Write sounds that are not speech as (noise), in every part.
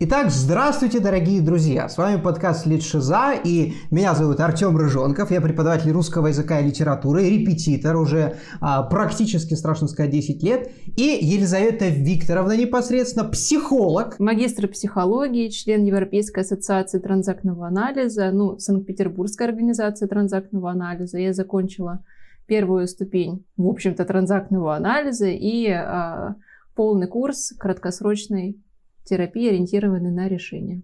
Итак, здравствуйте, дорогие друзья! С вами подкаст «Лид Шиза» и меня зовут Артем Рыжонков. Я преподаватель русского языка и литературы, репетитор уже а, практически, страшно сказать, 10 лет. И Елизавета Викторовна непосредственно психолог. Магистр психологии, член Европейской ассоциации транзактного анализа, ну, Санкт-Петербургской организации транзактного анализа. Я закончила первую ступень, в общем-то, транзактного анализа и а, полный курс краткосрочной терапии, ориентированной на решение.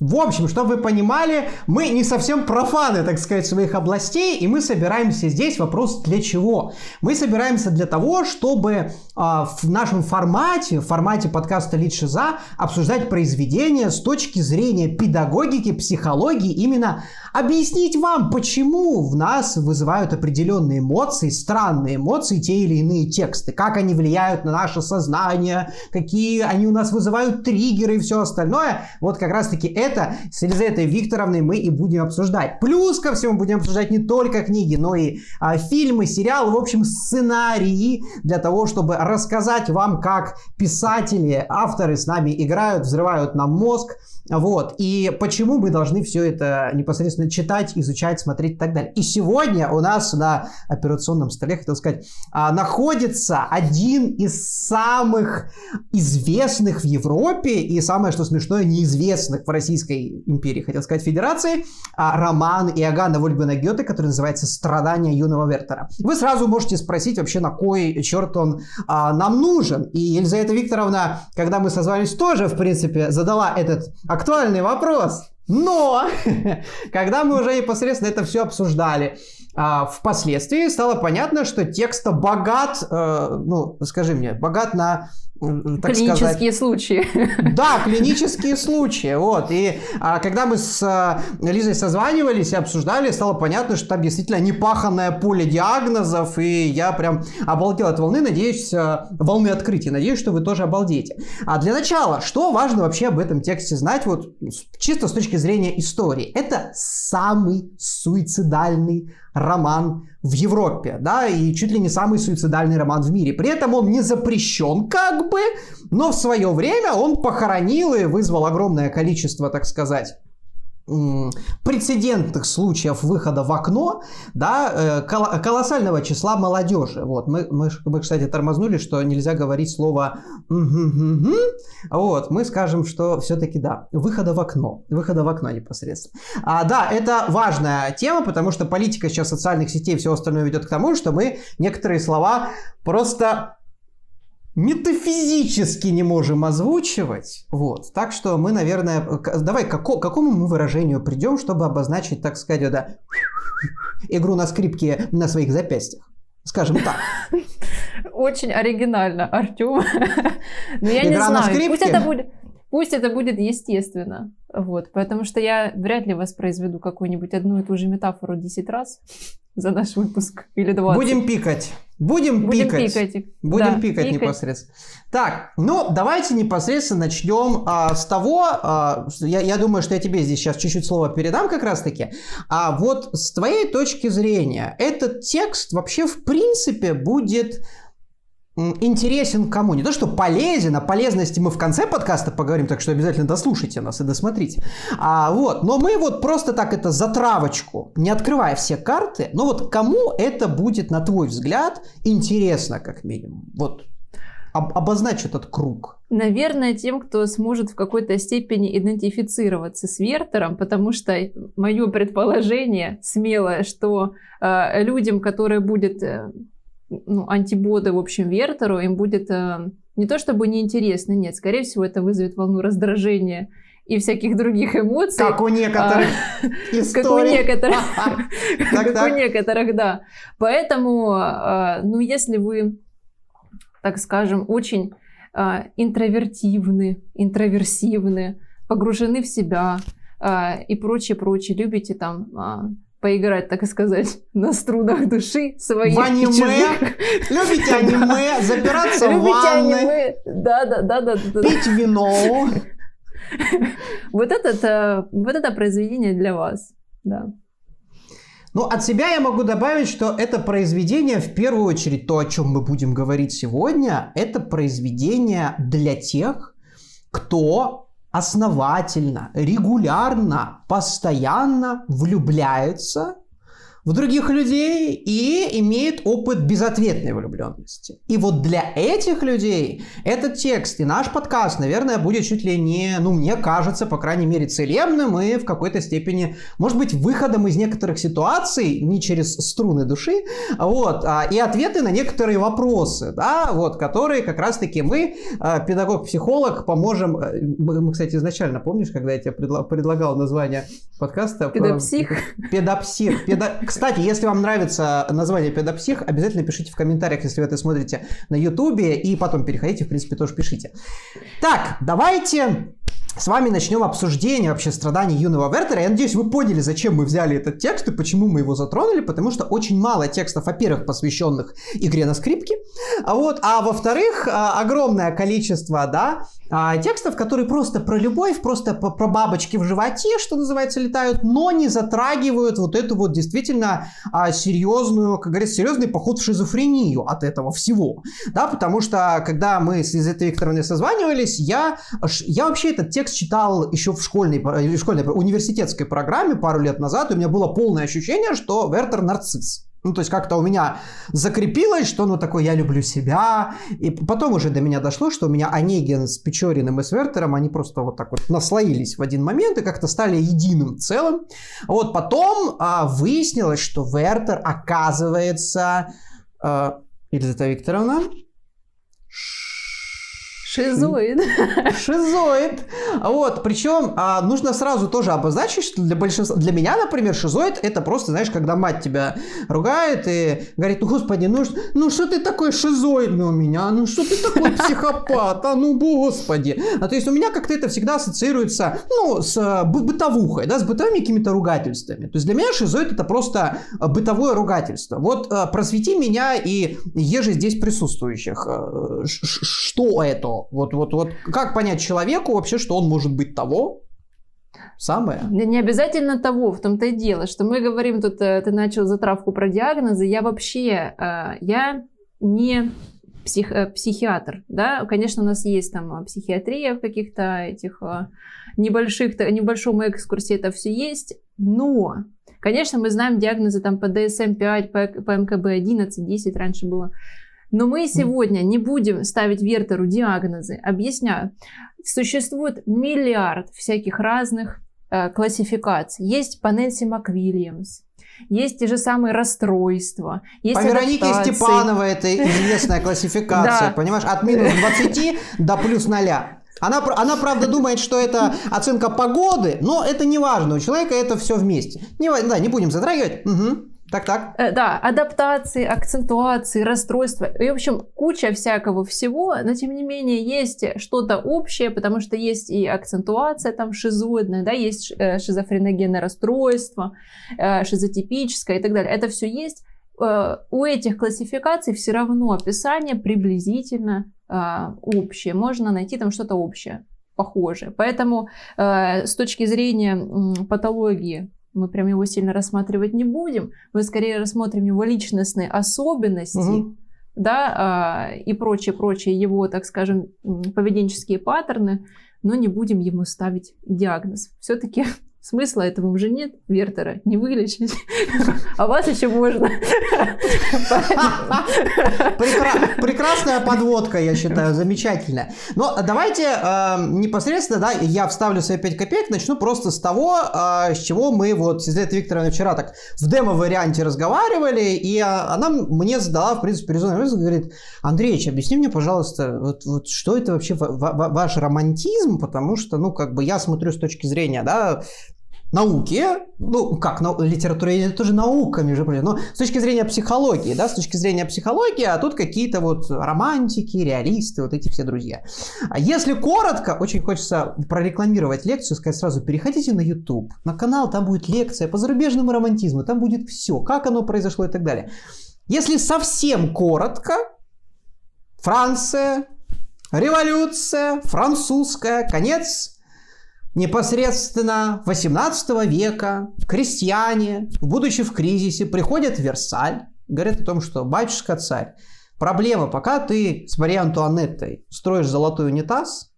В общем, чтобы вы понимали, мы не совсем профаны, так сказать, своих областей, и мы собираемся здесь. Вопрос для чего? Мы собираемся для того, чтобы э, в нашем формате, в формате подкаста «Лид Шиза» обсуждать произведения с точки зрения педагогики, психологии, именно объяснить вам, почему в нас вызывают определенные эмоции, странные эмоции, те или иные тексты, как они влияют на наше сознание, какие они у нас вызывают триггеры и все остальное. Вот как раз-таки это с Елизаветой Викторовной мы и будем обсуждать. Плюс ко всему будем обсуждать не только книги, но и а, фильмы, сериалы, в общем, сценарии для того, чтобы рассказать вам, как писатели, авторы с нами играют, взрывают нам мозг, вот, и почему мы должны все это непосредственно читать, изучать, смотреть и так далее. И сегодня у нас на операционном столе, хотел сказать, а, находится один из самых известных в Европе и самое, что смешное, неизвестных в Российской империи, хотел сказать, Федерации, а, роман Иоганна Вольфгана Гёте, который называется «Страдания юного Вертера». Вы сразу можете спросить вообще, на кой черт он а, нам нужен. И Елизавета Викторовна, когда мы созвались, тоже, в принципе, задала этот актуальный вопрос. Но, (laughs) когда мы уже непосредственно это все обсуждали, а, впоследствии стало понятно, что текст богат, э, ну, скажи мне, богат на так клинические сказать. случаи. (laughs) Да, клинические случаи. Вот. И а, когда мы с а, Лизой созванивались и обсуждали, стало понятно, что там действительно непаханное поле диагнозов, и я прям обалдел от волны. Надеюсь, а, волны открытия. Надеюсь, что вы тоже обалдеете. А для начала, что важно вообще об этом тексте знать, вот чисто с точки зрения истории? Это самый суицидальный роман в Европе, да, и чуть ли не самый суицидальный роман в мире. При этом он не запрещен как бы, но в свое время он похоронил и вызвал огромное количество, так сказать, прецедентных случаев выхода в окно, да, э, колоссального числа молодежи. Вот, мы, мы, мы, кстати, тормознули, что нельзя говорить слово вот, мы скажем, что все-таки да, выхода в окно, выхода в окно непосредственно. А, да, это важная тема, потому что политика сейчас социальных сетей и все остальное ведет к тому, что мы некоторые слова просто метафизически не можем озвучивать. Вот. Так что мы, наверное, давай к какому мы выражению придем, чтобы обозначить, так сказать, да, игру на скрипке на своих запястьях. Скажем так. Очень оригинально, Артем. (laughs) Но я Игра не знаю. Пусть это будет, пусть это будет естественно. Вот, потому что я вряд ли воспроизведу какую-нибудь одну и ту же метафору 10 раз за наш выпуск или 20. Будем пикать. Будем, Будем пикать. пикать. Будем да, пикать, пикать непосредственно. Так, ну давайте непосредственно начнем а, с того, а, я, я думаю, что я тебе здесь сейчас чуть-чуть слово передам как раз-таки. А вот с твоей точки зрения, этот текст вообще в принципе будет интересен кому? Не то, что полезен, о полезности мы в конце подкаста поговорим, так что обязательно дослушайте нас и досмотрите. А, вот, но мы вот просто так это затравочку, не открывая все карты, но вот кому это будет, на твой взгляд, интересно как минимум? Вот об, обозначь этот круг. Наверное, тем, кто сможет в какой-то степени идентифицироваться с Вертером, потому что мое предположение смелое, что э, людям, которые будет э, ну, антибоды, в общем, Вертеру, им будет э, не то чтобы неинтересно, нет, скорее всего, это вызовет волну раздражения и всяких других эмоций. Как у некоторых Как у некоторых. (laughs) Как у некоторых, да. Поэтому, э, ну, если вы, так скажем, очень э, интровертивны, интроверсивны, погружены в себя э, и прочее, прочее, любите там а, поиграть, так сказать, (laughs) на струнах души своих. В аниме? Любите (laughs) аниме? Забираться в ванны? Да, да, да, да. Пить вино? (laughs) Вот это, вот это произведение для вас, да. Ну, от себя я могу добавить, что это произведение, в первую очередь, то, о чем мы будем говорить сегодня, это произведение для тех, кто основательно, регулярно, постоянно влюбляется в других людей и имеет опыт безответной влюбленности. И вот для этих людей этот текст и наш подкаст, наверное, будет чуть ли не, ну, мне кажется, по крайней мере, целебным и в какой-то степени, может быть, выходом из некоторых ситуаций, не через струны души, вот, а, и ответы на некоторые вопросы, да, вот, которые как раз-таки мы, а, педагог-психолог, поможем, э, мы, кстати, изначально, помнишь, когда я тебе предлагал название подкаста? Педопсих. Педопсих. Педо... Кстати, если вам нравится название педопсих, обязательно пишите в комментариях, если вы это смотрите на ютубе, и потом переходите, в принципе, тоже пишите. Так, давайте с вами начнем обсуждение вообще страданий юного Вертера. Я надеюсь, вы поняли, зачем мы взяли этот текст и почему мы его затронули, потому что очень мало текстов, во-первых, посвященных игре на скрипке, а вот, а во-вторых, а, огромное количество, да, а, текстов, которые просто про любовь, просто про бабочки в животе, что называется, летают, но не затрагивают вот эту вот действительно а, серьезную, как говорится, серьезный поход в шизофрению от этого всего, да, потому что когда мы с Лизетой Викторовной созванивались, я, я вообще этот текст читал еще в школьной, э, школьной университетской программе пару лет назад, и у меня было полное ощущение, что Вертер нарцисс. Ну, то есть как-то у меня закрепилось, что ну такой я люблю себя. И потом уже до меня дошло, что у меня Онегин с Печориным и с Вертером, они просто вот так вот наслоились в один момент и как-то стали единым целым. Вот потом а, выяснилось, что Вертер оказывается... А, Елизавета Викторовна, Шизоид. Шизоид. Вот, причем а, нужно сразу тоже обозначить, что для большинства, для меня, например, шизоид это просто, знаешь, когда мать тебя ругает и говорит, ну господи, ну, ну что ты такой шизоидный у меня, ну что ты такой психопат, а ну господи. А то есть у меня как-то это всегда ассоциируется, ну, с а, бытовухой, да, с бытовыми какими-то ругательствами. То есть для меня шизоид это просто а, бытовое ругательство. Вот а, просвети меня и еже здесь присутствующих. Что это? Вот, вот, вот. Как понять человеку вообще, что он может быть того, самое. Не обязательно того, в том-то и дело, что мы говорим тут, э, ты начал затравку про диагнозы, я вообще, э, я не псих, э, психиатр, да, конечно, у нас есть там психиатрия в каких-то этих небольших, небольшом экскурсе это все есть, но, конечно, мы знаем диагнозы там по DSM-5, по, по МКБ-11, 10 раньше было, но мы сегодня не будем ставить Вертеру диагнозы. Объясняю. Существует миллиард всяких разных э, классификаций. Есть Нэнси МакВильямс, есть те же самые расстройства. Есть По Веронике Степановой это (laughs) известная классификация, понимаешь, от минус 20 до плюс 0. Она, она, правда, думает, что это оценка погоды, но это не важно. У человека это все вместе. Не, да, не будем затрагивать. Угу. Так, так. Э, да, адаптации, акцентуации, расстройства. И, в общем, куча всякого всего, но тем не менее есть что-то общее, потому что есть и акцентуация там шизоидная, да, есть э, шизофреногенное расстройство, э, шизотипическое и так далее. Это все есть. У этих классификаций все равно описание приблизительно общее. Можно найти там что-то общее похожее. Поэтому с точки зрения патологии мы прям его сильно рассматривать не будем, мы скорее рассмотрим его личностные особенности, угу. да, а, и прочие его, так скажем, поведенческие паттерны, но не будем ему ставить диагноз. Все-таки Смысла этого уже нет, Вертера, не вылечить. (laughs) А вас еще можно. (laughs) Прекрасная подводка, я считаю, замечательная. Но давайте э, непосредственно, да, я вставлю свои 5 копеек, начну просто с того, э, с чего мы вот с Елизаветой Викторовной вчера так в демо-варианте разговаривали, и она мне задала, в принципе, резонный вопрос, говорит, Андреевич, объясни мне, пожалуйста, вот что это вообще ваш романтизм, потому что, ну, как бы я смотрю с точки зрения, да, науки, ну как, на, литература это тоже наука, между прочим, но с точки зрения психологии, да, с точки зрения психологии, а тут какие-то вот романтики, реалисты, вот эти все друзья. А если коротко, очень хочется прорекламировать лекцию, сказать сразу, переходите на YouTube, на канал, там будет лекция по зарубежному романтизму, там будет все, как оно произошло и так далее. Если совсем коротко, Франция, революция, французская, конец Непосредственно 18 века крестьяне, будучи в кризисе, приходят в Версаль, говорят о том, что батюшка царь, проблема, пока ты с Марией Антуанеттой строишь золотой унитаз,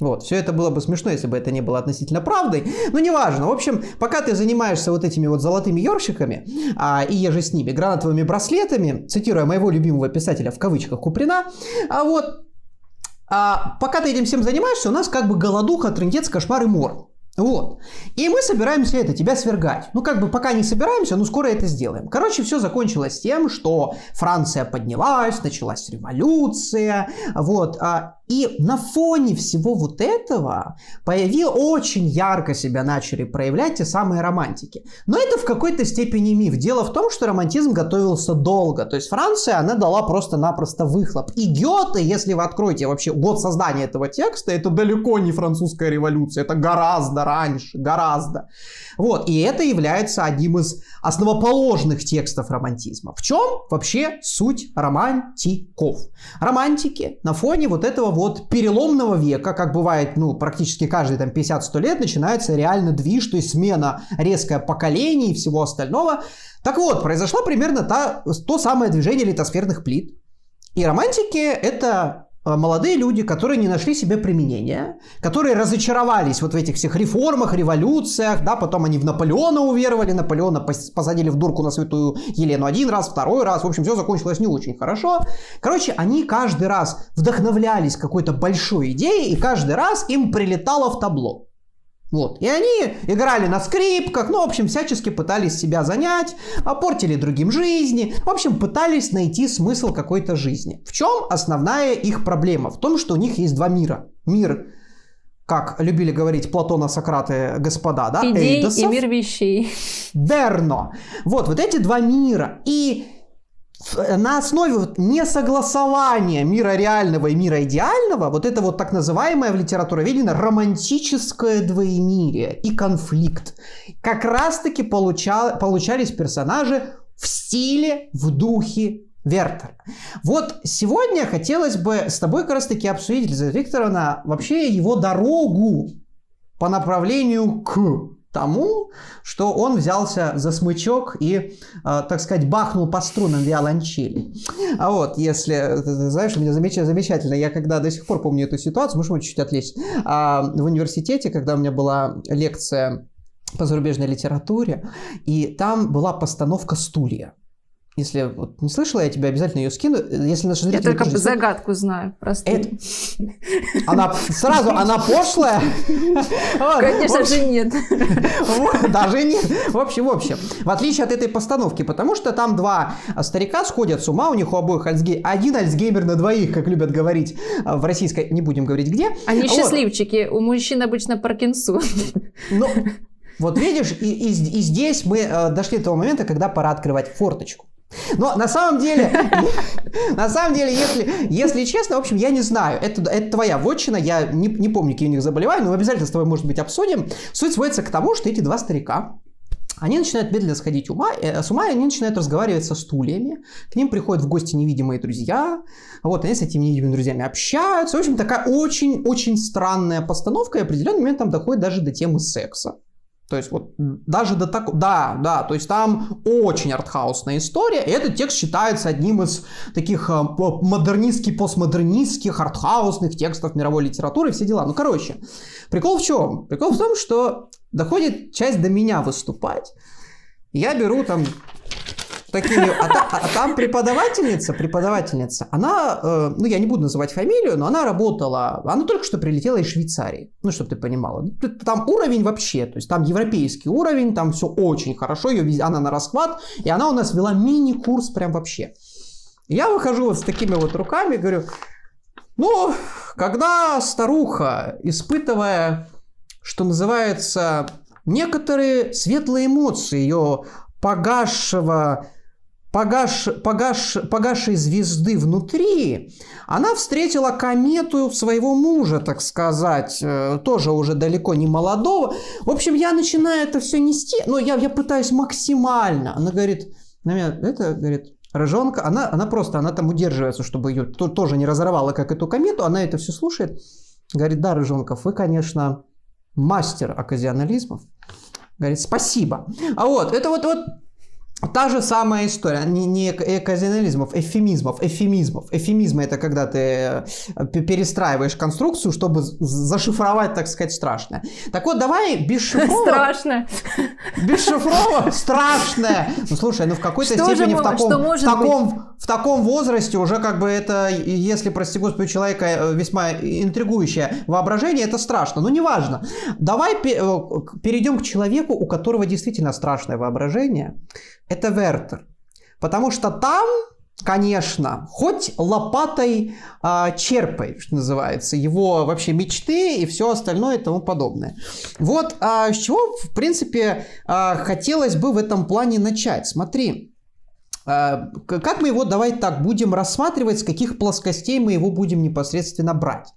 Вот, все это было бы смешно, если бы это не было относительно правдой, но неважно. В общем, пока ты занимаешься вот этими вот золотыми ёршиками а, и еже с ними, гранатовыми браслетами, цитируя моего любимого писателя в кавычках Куприна, а вот а, пока ты этим всем занимаешься, у нас как бы голодуха, трындец, кошмар и мор. Вот. И мы собираемся это, тебя свергать. Ну, как бы пока не собираемся, но скоро это сделаем. Короче, все закончилось тем, что Франция поднялась, началась революция, вот, а и на фоне всего вот этого появи очень ярко себя начали проявлять те самые романтики. Но это в какой-то степени миф. Дело в том, что романтизм готовился долго. То есть Франция, она дала просто-напросто выхлоп. И Гёте, если вы откроете вообще год создания этого текста, это далеко не французская революция, это гораздо раньше, гораздо. Вот, и это является одним из основоположных текстов романтизма. В чем вообще суть романтиков? Романтики на фоне вот этого вот переломного века, как бывает, ну, практически каждые там 50-100 лет, начинается реально движ, то есть смена резкое поколений и всего остального. Так вот, произошло примерно та, то самое движение литосферных плит. И романтики — это молодые люди, которые не нашли себе применения, которые разочаровались вот в этих всех реформах, революциях, да, потом они в Наполеона уверовали, Наполеона посадили в дурку на святую Елену один раз, второй раз, в общем, все закончилось не очень хорошо. Короче, они каждый раз вдохновлялись какой-то большой идеей, и каждый раз им прилетало в табло. Вот. И они играли на скрипках, ну, в общем, всячески пытались себя занять, портили другим жизни, в общем, пытались найти смысл какой-то жизни. В чем основная их проблема? В том, что у них есть два мира. Мир как любили говорить Платона, Сократы, господа, да? Идей Эйдосов. и мир вещей. Верно. Вот, вот эти два мира. И на основе вот несогласования мира реального и мира идеального, вот это вот так называемое в литературоведении романтическое двоемирие и конфликт, как раз-таки получал, получались персонажи в стиле, в духе Вертер. Вот сегодня хотелось бы с тобой как раз таки обсудить, Елизавета Викторовна, вообще его дорогу по направлению к тому, что он взялся за смычок и, э, так сказать, бахнул по струнам виолончели. А вот, если, знаешь, у меня замечательно, замечательно, я когда до сих пор помню эту ситуацию, можем чуть-чуть отвлечься, а, в университете, когда у меня была лекция по зарубежной литературе, и там была постановка стулья. Если вот не слышала, я тебе обязательно ее скину. Если наши зрители... Я только тоже... загадку знаю, просто. Это... Она сразу, она пошлая? Конечно же нет. Даже нет. В общем, в общем, в отличие от этой постановки, потому что там два старика сходят с ума, у них у обоих Альцгеймер, один Альцгеймер на двоих, как любят говорить в российской, не будем говорить где. Они счастливчики, у мужчин обычно Паркинсон. Ну, вот видишь, и, и, и здесь мы э, дошли до того момента, когда пора открывать форточку. Но на самом деле, (laughs) на самом деле, если, если честно, в общем, я не знаю. Это, это твоя вотчина, я не, не помню, какие у них заболевания, но обязательно с тобой, может быть, обсудим. Суть сводится к тому, что эти два старика, они начинают медленно сходить ума, э, с ума, и они начинают разговаривать со стульями. К ним приходят в гости невидимые друзья. Вот, они с этими невидимыми друзьями общаются. В общем, такая очень-очень странная постановка, и в определенный момент там доходит даже до темы секса. То есть вот даже до такого, да, да, то есть там очень артхаусная история, и этот текст считается одним из таких э, модернистских, постмодернистских, артхаусных текстов мировой литературы, все дела. Ну, короче, прикол в чем? Прикол в том, что доходит часть до меня выступать, я беру там такими... А, а, а там преподавательница, преподавательница, она, э, ну, я не буду называть фамилию, но она работала, она только что прилетела из Швейцарии, ну, чтобы ты понимала. Там уровень вообще, то есть там европейский уровень, там все очень хорошо, ее, она на расхват, и она у нас вела мини-курс прям вообще. Я выхожу вот с такими вот руками, говорю, ну, когда старуха, испытывая, что называется, некоторые светлые эмоции ее погасшего погаш, погаш, погашей звезды внутри, она встретила комету своего мужа, так сказать, э, тоже уже далеко не молодого. В общем, я начинаю это все нести, но я, я пытаюсь максимально. Она говорит, на меня, это, говорит, рыжонка, она, она просто, она там удерживается, чтобы ее то, тоже не разорвала, как эту комету, она это все слушает. Говорит, да, Рыжонков, вы, конечно, мастер оказионализмов. Говорит, спасибо. А вот, это вот, вот Та же самая история, не, не оказионализмов, эфемизмов, эфемизмов. Эфемизмы это когда ты э, перестраиваешь конструкцию, чтобы зашифровать, так сказать, страшное. Так вот, давай без (laughs) шифрова... Страшно. Без шифрова (laughs) страшное. Ну, слушай, ну в какой-то степени в таком, в, таком, в таком возрасте уже как бы это, если, прости господи, у человека э, весьма интригующее воображение, это страшно. Ну, неважно. Давай э, перейдем к человеку, у которого действительно страшное воображение это Вертер. Потому что там, конечно, хоть лопатой э, черпай, что называется, его вообще мечты и все остальное и тому подобное. Вот э, с чего, в принципе, э, хотелось бы в этом плане начать. Смотри, как мы его, давай так, будем рассматривать, с каких плоскостей мы его будем непосредственно брать?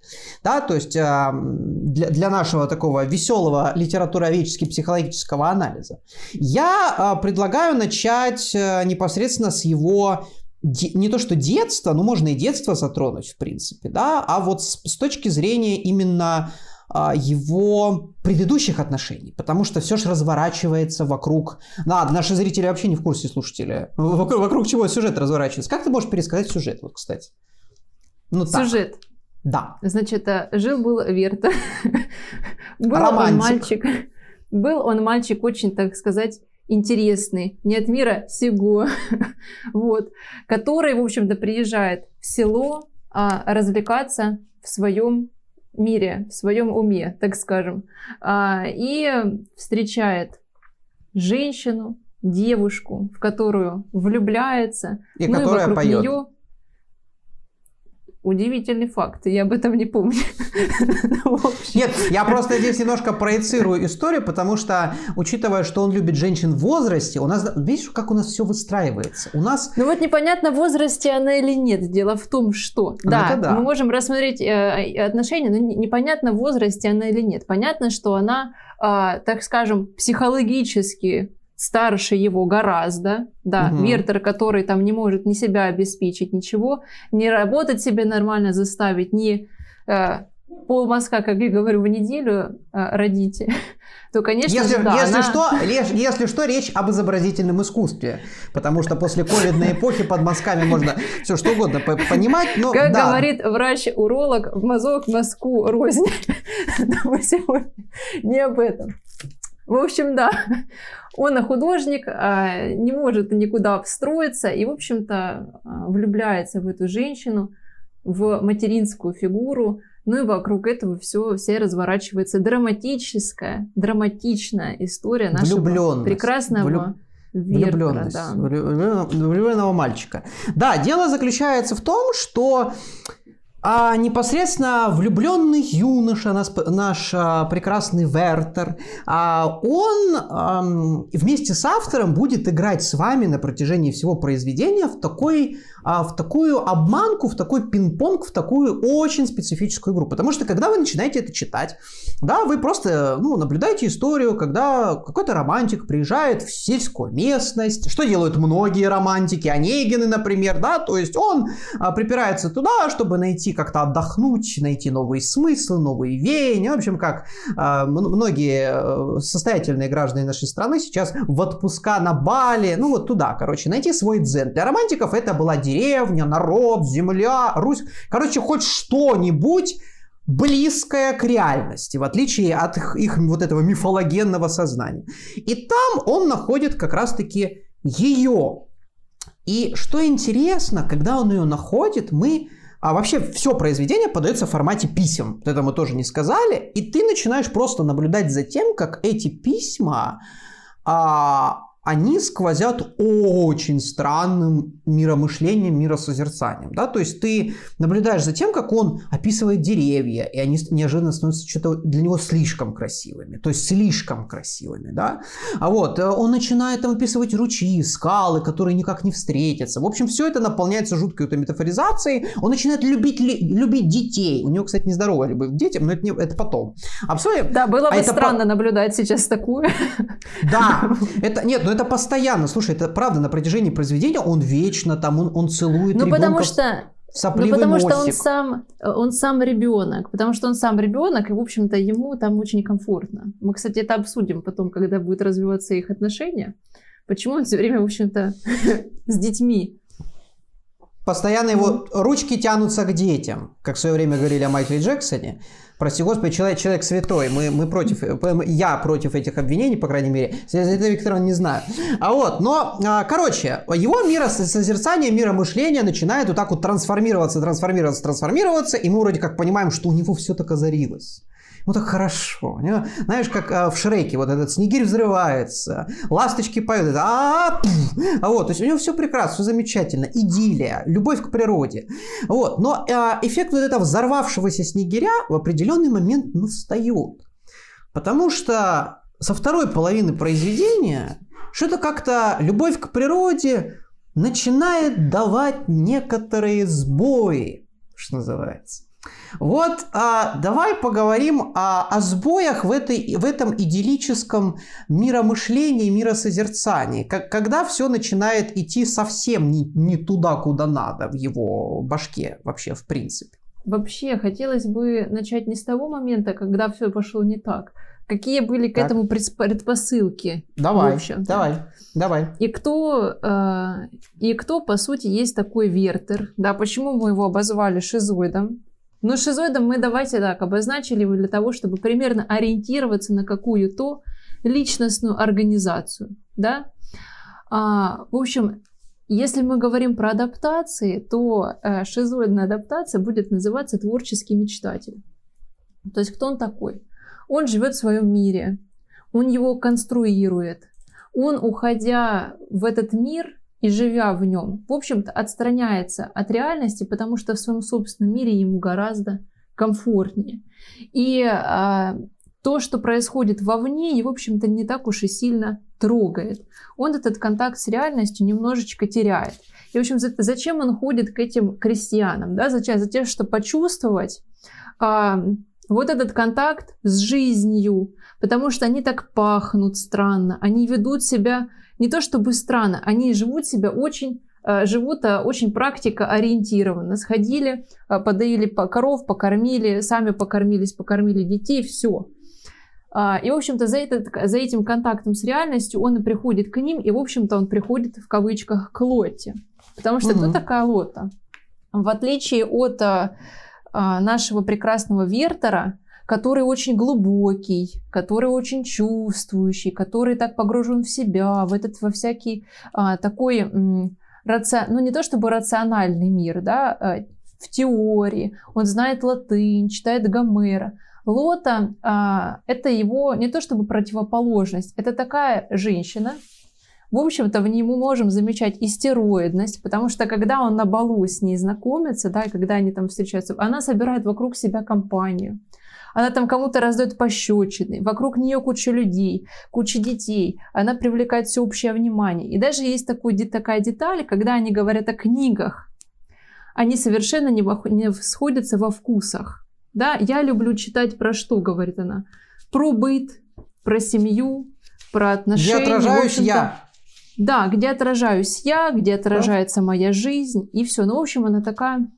Да, то есть а, для, нашего такого веселого литературоведчески психологического анализа. Я а, предлагаю начать э, непосредственно с его не то что детства, ну можно и детство затронуть в принципе, да, а вот с, с точки зрения именно а, его предыдущих отношений, потому что все же разворачивается вокруг... Да, наши зрители вообще не в курсе, слушатели. Вокруг, вокруг чего сюжет разворачивается. Как ты можешь пересказать сюжет, вот, кстати? Ну, сюжет? Так. Да. Значит, э, жил-был Верта. (laughs) был он мальчик. Был он мальчик очень, так сказать, интересный, не от мира сего, (laughs) вот, который, в общем-то, приезжает в село а, развлекаться в своем мире, в своем уме, так скажем, а, и встречает женщину, девушку, в которую влюбляется, и ну которая и вокруг поет. нее Удивительный факт, я об этом не помню. (laughs) Нет, я просто здесь немножко проецирую историю, потому что, учитывая, что он любит женщин в возрасте, у нас, видишь, как у нас все выстраивается. У нас... Ну вот непонятно, в возрасте она или нет. Дело в том, что... Ну, да, да, мы можем рассмотреть э, отношения, но непонятно, в возрасте она или нет. Понятно, что она, э, так скажем, психологически старше его гораздо, да, угу. Вертер, который там не может ни себя обеспечить, ничего, не работать себе нормально заставить, не э, пол мазка, как я говорю, в неделю э, родите, (laughs) то, конечно если, же, да, если, она... что, если что, речь об изобразительном искусстве, потому что после ковидной эпохи под мазками можно все что угодно понимать, но Как да. говорит врач-уролог, мазок мазку рознь. (laughs) Но мы сегодня не об этом. В общем, да, он художник, а, не может никуда встроиться и, в общем-то, а, влюбляется в эту женщину, в материнскую фигуру, ну и вокруг этого все, все разворачивается драматическая, драматичная история нашего прекрасного Влюб... Влюбленность. Да. Влюбленного мальчика. Да, дело заключается в том, что а непосредственно влюбленный юноша, наш, наш а, прекрасный Вертер, а, он а, вместе с автором будет играть с вами на протяжении всего произведения в такой а, в такую обманку, в такой пинг-понг, в такую очень специфическую игру. Потому что когда вы начинаете это читать, да, вы просто ну, наблюдаете историю, когда какой-то романтик приезжает в сельскую местность. Что делают многие романтики? Онегины, например, да, то есть он а, припирается туда, чтобы найти как-то отдохнуть, найти новые смыслы, новые веяния. В общем, как а, многие э, состоятельные граждане нашей страны сейчас в отпуска на Бали, ну вот туда, короче, найти свой дзен. Для романтиков это была деревня, народ, земля, Русь. Короче, хоть что-нибудь близкое к реальности, в отличие от их, их вот этого мифологенного сознания. И там он находит как раз-таки ее. И что интересно, когда он ее находит, мы а вообще все произведение подается в формате писем. Это мы тоже не сказали. И ты начинаешь просто наблюдать за тем, как эти письма а, они сквозят очень странным миромышлением, миросозерцанием. Да? То есть ты наблюдаешь за тем, как он описывает деревья, и они неожиданно становятся что-то для него слишком красивыми. То есть слишком красивыми. Да? А вот э, он начинает там описывать ручьи, скалы, которые никак не встретятся. В общем, все это наполняется жуткой вот метафоризацией. Он начинает любить, любить детей. У него, кстати, нездоровая любовь к детям, но это, не, это потом. А все, да, было а бы странно по... наблюдать сейчас такую. Да, (laughs) это нет, но это постоянно. Слушай, это правда, на протяжении произведения он вечно там, он, он целует Ну, ребенка потому что... Ну, потому носик. что он сам, он сам ребенок, потому что он сам ребенок, и, в общем-то, ему там очень комфортно. Мы, кстати, это обсудим потом, когда будет развиваться их отношения. Почему он все время, в общем-то, (laughs) с детьми? Постоянно его ручки тянутся к детям, как в свое время говорили о Майкле Джексоне. Прости господи, человек, человек святой. Мы, мы против, я против этих обвинений, по крайней мере. Это Викторовна не знаю. А вот, но, а, короче, его миросозерцание, миромышление начинает вот так вот трансформироваться, трансформироваться, трансформироваться, и мы вроде как понимаем, что у него все так озарилось. Ну так хорошо. Знаешь, как а, в Шреке вот этот снегирь взрывается, ласточки поют, а, а вот, то есть у него все прекрасно, все замечательно, идиллия, любовь к природе. Вот, но а, эффект вот этого взорвавшегося снегиря в определенный момент настает. Потому что со второй половины произведения что-то как-то любовь к природе начинает давать некоторые сбои, что называется. Вот а, давай поговорим о, о сбоях в, этой, в этом идиллическом миромышлении, миросозерцании. Как, когда все начинает идти совсем не, не туда, куда надо в его башке вообще в принципе. Вообще, хотелось бы начать не с того момента, когда все пошло не так. Какие были к так. этому предпосылки? Давай, давай, давай. И кто, э, и кто, по сути, есть такой Вертер? Да, почему мы его обозвали шизоидом? Но шизоидом мы давайте так обозначили его для того, чтобы примерно ориентироваться на какую-то личностную организацию, да. А, в общем, если мы говорим про адаптации, то э, шизоидная адаптация будет называться творческий мечтатель. То есть кто он такой? Он живет в своем мире, он его конструирует, он, уходя в этот мир, и живя в нем, в общем-то, отстраняется от реальности, потому что в своем собственном мире ему гораздо комфортнее. И а, то, что происходит вовне, его, в общем-то, не так уж и сильно трогает. Он этот контакт с реальностью немножечко теряет. И, в общем, зачем он ходит к этим крестьянам? Да? Зачем? Затем, чтобы почувствовать а, вот этот контакт с жизнью, потому что они так пахнут странно, они ведут себя не то чтобы странно, они живут себя очень э, живут э, очень практика ориентированно. Сходили, э, подоили коров, покормили, сами покормились, покормили детей, все. А, и, в общем-то, за, этот, за этим контактом с реальностью он и приходит к ним, и, в общем-то, он приходит в кавычках к Лоте. Потому что угу. кто такая Лота? В отличие от а, нашего прекрасного Вертера, который очень глубокий, который очень чувствующий, который так погружен в себя, в этот во всякий а, такой, м, раци... ну не то чтобы рациональный мир, да, а, в теории, он знает латынь, читает Гомера. Лота а, это его не то чтобы противоположность, это такая женщина, в общем-то, в ней мы можем замечать истероидность, потому что когда он на балу с ней знакомится, да, и когда они там встречаются, она собирает вокруг себя компанию. Она там кому-то раздает пощечины, вокруг нее куча людей, куча детей, она привлекает всеобщее внимание. И даже есть такой, такая деталь, когда они говорят о книгах, они совершенно не, не сходятся во вкусах. Да, я люблю читать про что, говорит она? Про быт, про семью, про отношения. Где отражаюсь я. Да, где отражаюсь я, где отражается да. моя жизнь, и все. Ну, в общем, она такая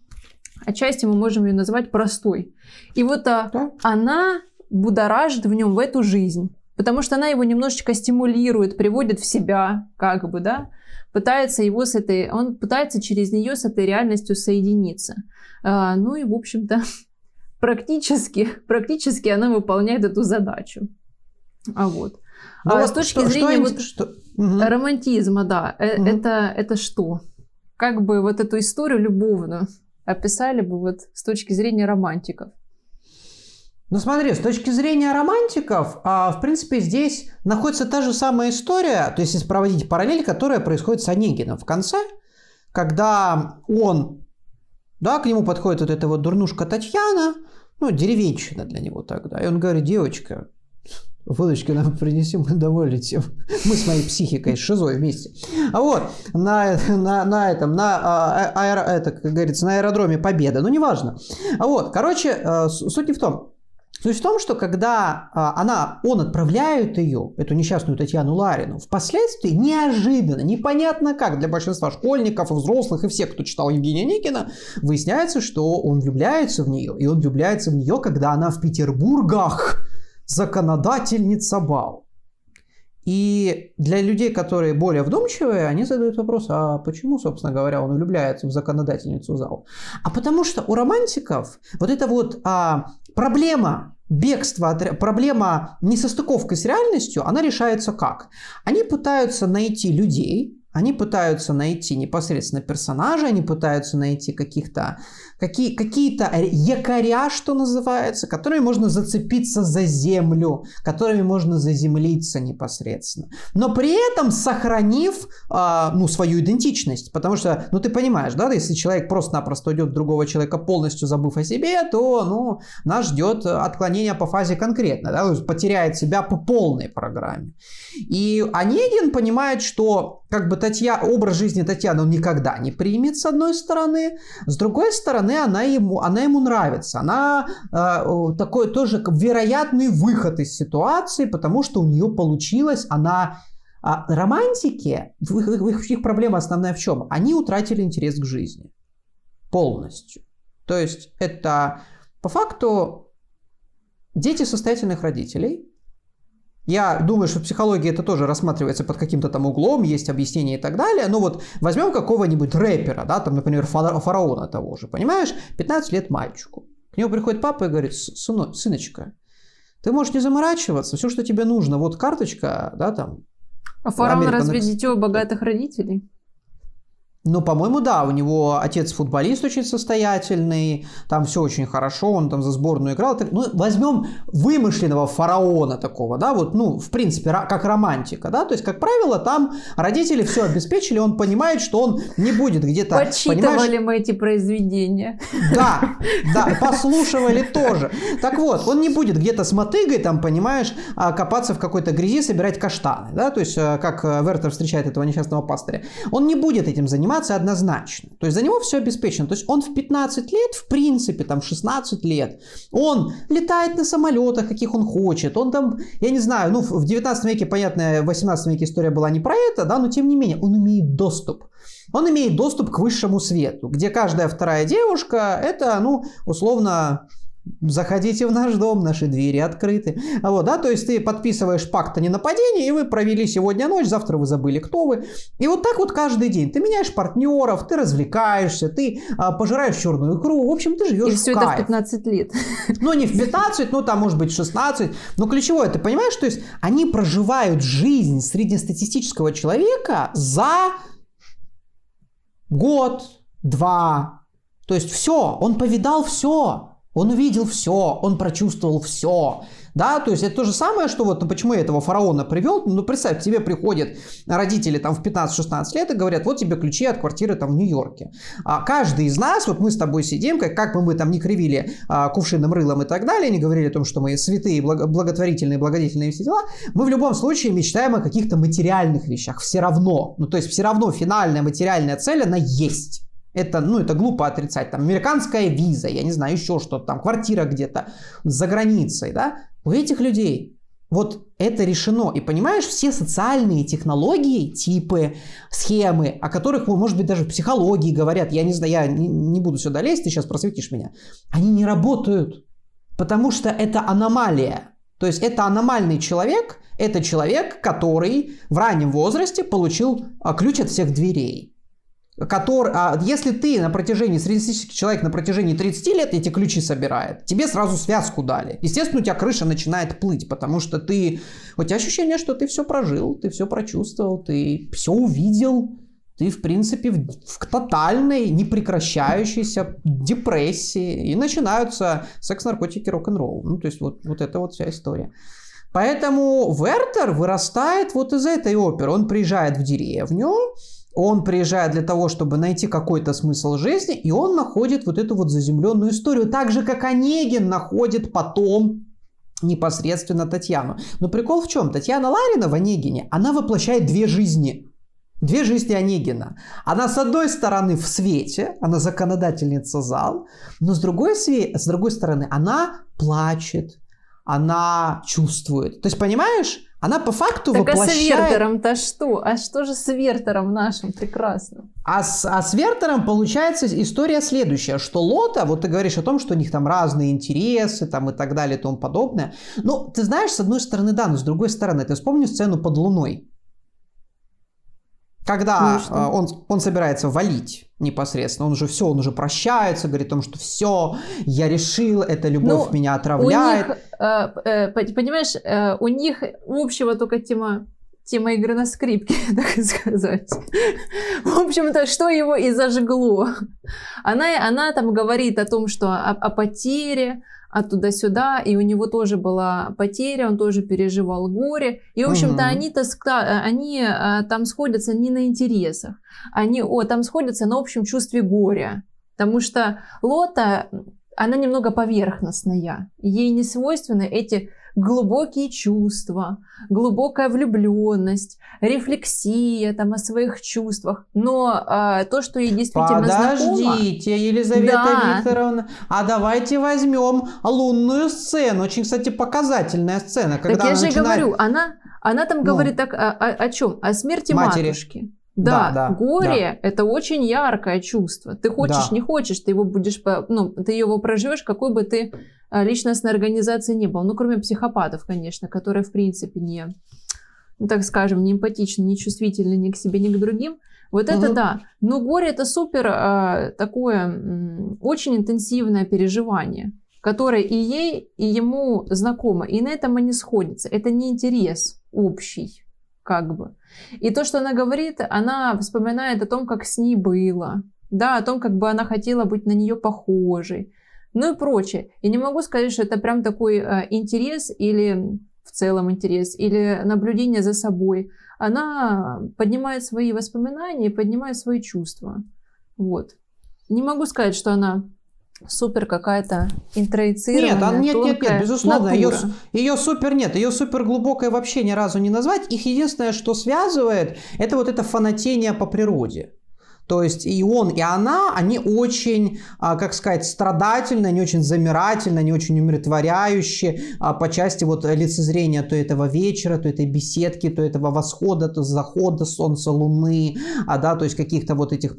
Отчасти мы можем ее назвать простой. И вот а, да. она будоражит в нем в эту жизнь. Потому что она его немножечко стимулирует, приводит в себя, как бы, да, пытается его с этой, он пытается через нее с этой реальностью соединиться. А, ну и, в общем-то, (laughs) практически, практически она выполняет эту задачу. А вот. Ну, а вот с точки что, зрения что, вот что? романтизма, да, угу. это, это что? Как бы вот эту историю любовную описали бы вот с точки зрения романтиков? Ну смотри, с точки зрения романтиков, а, в принципе, здесь находится та же самая история, то есть если проводить параллель, которая происходит с Онегином в конце, когда он, да, к нему подходит вот эта вот дурнушка Татьяна, ну, деревенщина для него тогда, и он говорит, девочка, Водочки нам принеси, мы довольны тем. Мы с моей психикой, шизой вместе. А вот, на, на, на этом, на, а, а, это, как говорится, на аэродроме Победа. Ну, неважно. А вот, короче, э, суть не в том. Суть в том, что когда а, она, он отправляет ее, эту несчастную Татьяну Ларину, впоследствии неожиданно, непонятно как для большинства школьников и взрослых и всех, кто читал Евгения Никина, выясняется, что он влюбляется в нее. И он влюбляется в нее, когда она в Петербургах законодательница бал. И для людей, которые более вдумчивые, они задают вопрос, а почему, собственно говоря, он влюбляется в законодательницу зал? А потому что у романтиков вот эта вот а, проблема бегства, проблема несостыковка с реальностью, она решается как? Они пытаются найти людей, они пытаются найти непосредственно персонажа, они пытаются найти каких-то какие, какие-то якоря, что называется, которыми можно зацепиться за землю, которыми можно заземлиться непосредственно. Но при этом сохранив э, ну, свою идентичность. Потому что, ну ты понимаешь, да, если человек просто-напросто идет другого человека полностью забыв о себе, то ну, нас ждет отклонение по фазе конкретно, да, то есть потеряет себя по полной программе. И Онегин понимает, что как бы Татья, образ жизни Татьяны он никогда не примет, с одной стороны. С другой стороны, она ему, она ему нравится. Она э, такой тоже вероятный выход из ситуации, потому что у нее получилось, она а романтики, их, их, их проблема основная в чем? Они утратили интерес к жизни. Полностью. То есть это по факту дети состоятельных родителей, я думаю, что в психологии это тоже рассматривается под каким-то там углом, есть объяснение и так далее. Но вот возьмем какого-нибудь рэпера, да, там, например, фараона того же, понимаешь, 15 лет мальчику. К нему приходит папа и говорит, сынок, сыночка, ты можешь не заморачиваться, все, что тебе нужно, вот карточка, да, там. А фараон Америка... разве дитё богатых родителей? Ну, по-моему, да, у него отец футболист очень состоятельный, там все очень хорошо, он там за сборную играл. Ну, возьмем вымышленного фараона такого, да, вот, ну, в принципе, как романтика, да, то есть, как правило, там родители все обеспечили, он понимает, что он не будет где-то... Почитывали мы эти произведения. Да, да, послушивали тоже. Так вот, он не будет где-то с мотыгой, там, понимаешь, а, копаться в какой-то грязи, собирать каштаны, да, то есть, э, как э, Вертер встречает этого несчастного пастыря. Он не будет этим заниматься заниматься однозначно. То есть за него все обеспечено. То есть он в 15 лет, в принципе, там в 16 лет, он летает на самолетах, каких он хочет. Он там, я не знаю, ну в 19 веке, понятно, в 18 веке история была не про это, да, но тем не менее он имеет доступ. Он имеет доступ к высшему свету, где каждая вторая девушка это, ну, условно, Заходите в наш дом, наши двери открыты. А вот, да, то есть ты подписываешь пакт о ненападении, и вы провели сегодня ночь, завтра вы забыли, кто вы. И вот так вот каждый день. Ты меняешь партнеров, ты развлекаешься, ты а, пожираешь черную икру. В общем, ты живешь И все в кайф. это в 15 лет. (laughs) Ну, не в 15, ну, там, может быть, 16. Но ключевое, ты понимаешь, то есть они проживают жизнь среднестатистического человека за год, два. То есть все, он повидал все. Он увидел все, он прочувствовал все. Да, то есть это то же самое, что вот, ну почему я этого фараона привел? Ну, представь, тебе приходят родители там в 15-16 лет и говорят, вот тебе ключи от квартиры там в Нью-Йорке. А каждый из нас, вот мы с тобой сидим, как, как бы мы там не кривили а, кувшинным рылом и так далее, не говорили о том, что мы святые, благо, благотворительные, благодетельные все дела, мы в любом случае мечтаем о каких-то материальных вещах. Все равно. Ну, то есть все равно финальная материальная цель, она есть. Это, ну, это глупо отрицать. Там американская виза, я не знаю, еще что-то, там квартира где-то за границей, да. У этих людей вот это решено. И понимаешь, все социальные технологии, типы, схемы, о которых, может быть, даже в психологии говорят, я не знаю, я не, буду сюда лезть, ты сейчас просветишь меня, они не работают, потому что это аномалия. То есть это аномальный человек, это человек, который в раннем возрасте получил а, ключ от всех дверей который, а если ты на протяжении, среднестатистический человек на протяжении 30 лет эти ключи собирает, тебе сразу связку дали. Естественно, у тебя крыша начинает плыть, потому что ты, у тебя ощущение, что ты все прожил, ты все прочувствовал, ты все увидел, ты, в принципе, в, в тотальной, непрекращающейся депрессии, и начинаются секс, наркотики, рок-н-ролл. Ну, то есть вот, вот это вот вся история. Поэтому Вертер вырастает вот из этой оперы. Он приезжает в деревню, он приезжает для того, чтобы найти какой-то смысл жизни, и он находит вот эту вот заземленную историю, так же, как Онегин находит потом непосредственно Татьяну. Но прикол в чем? Татьяна Ларина в Онегине, она воплощает две жизни. Две жизни Онегина. Она с одной стороны в свете, она законодательница зал, но с другой, с другой стороны она плачет, она чувствует. То есть, понимаешь, она по факту так воплощает... а с Вертером-то что? А что же с Вертером нашим прекрасным? А с, а с Вертером получается история следующая, что Лота, вот ты говоришь о том, что у них там разные интересы там и так далее и тому подобное. Ну, ты знаешь, с одной стороны, да, но с другой стороны, ты вспомни сцену под Луной. Когда ну, он, он собирается валить непосредственно, он уже все, он уже прощается, говорит о том, что все, я решил, эта любовь ну, меня отравляет. Них, э, э, понимаешь, э, у них общего только тема тема игры на скрипке, (laughs) так сказать. В общем-то, что его и зажгло. Она, она там говорит о том, что о, о потере, а туда-сюда, и у него тоже была потеря, он тоже переживал горе. И, в общем-то, угу. они, тоска, они а, там сходятся не на интересах, они о, там сходятся на общем чувстве горя. Потому что Лота, она немного поверхностная. Ей не свойственны эти глубокие чувства, глубокая влюбленность, рефлексия там о своих чувствах. Но а, то, что ей действительно Подождите, знакомо... Елизавета да. Викторовна, а давайте возьмем лунную сцену. Очень, кстати, показательная сцена. Когда так я же начинает... говорю, она, она там ну, говорит так, о, о, о чем? О смерти матери. матушки. Да, да, горе да. это очень яркое чувство. Ты хочешь, да. не хочешь, ты его будешь, ну, ты его проживешь, какой бы ты а, личностной организации не был. Ну, кроме психопатов, конечно, которые, в принципе, не, ну, так скажем, не эмпатичны, не чувствительны ни к себе, ни к другим. Вот угу. это да. Но горе это супер а, такое м, очень интенсивное переживание, которое и ей, и ему знакомо. И на этом они сходятся. Это не интерес общий, как бы. И то, что она говорит, она вспоминает о том, как с ней было. Да, о том, как бы она хотела быть на нее похожей ну и прочее. И не могу сказать, что это прям такой э, интерес или в целом интерес, или наблюдение за собой. Она поднимает свои воспоминания, поднимает свои чувства. Вот. Не могу сказать, что она супер какая-то интроицированная, Нет, нет, нет, нет, безусловно, ее, ее супер нет, ее супер глубокое вообще ни разу не назвать. Их единственное, что связывает, это вот это фанатение по природе. То есть и он, и она, они очень, а, как сказать, страдательные, они очень замирательные, они очень умиротворяющие а, по части вот лицезрения то этого вечера, то этой беседки, то этого восхода, то захода солнца, луны, а, да, то есть каких-то вот этих...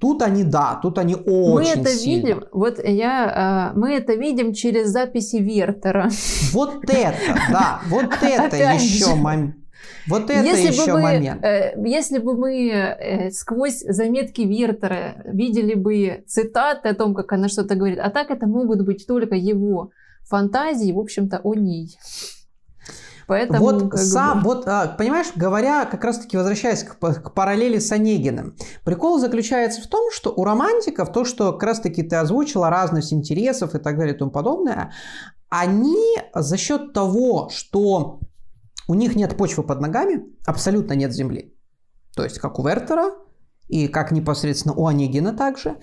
Тут они, да, тут они очень Мы это сильно. видим, вот я, а, мы это видим через записи Вертера. Вот это, да, вот (laughs) это еще момент. Вот это если еще бы мы, момент. Э, если бы мы э, сквозь заметки Вертера видели бы цитаты о том, как она что-то говорит, а так это могут быть только его фантазии, в общем-то, о ней. Поэтому, вот сам, бы... вот, а, понимаешь, говоря, как раз-таки возвращаясь к, к параллели с Онегиным, прикол заключается в том, что у романтиков то, что как раз-таки ты озвучила, разность интересов и так далее и тому подобное, они за счет того, что у них нет почвы под ногами, абсолютно нет земли. То есть, как у Вертера, и как непосредственно у Онегина также,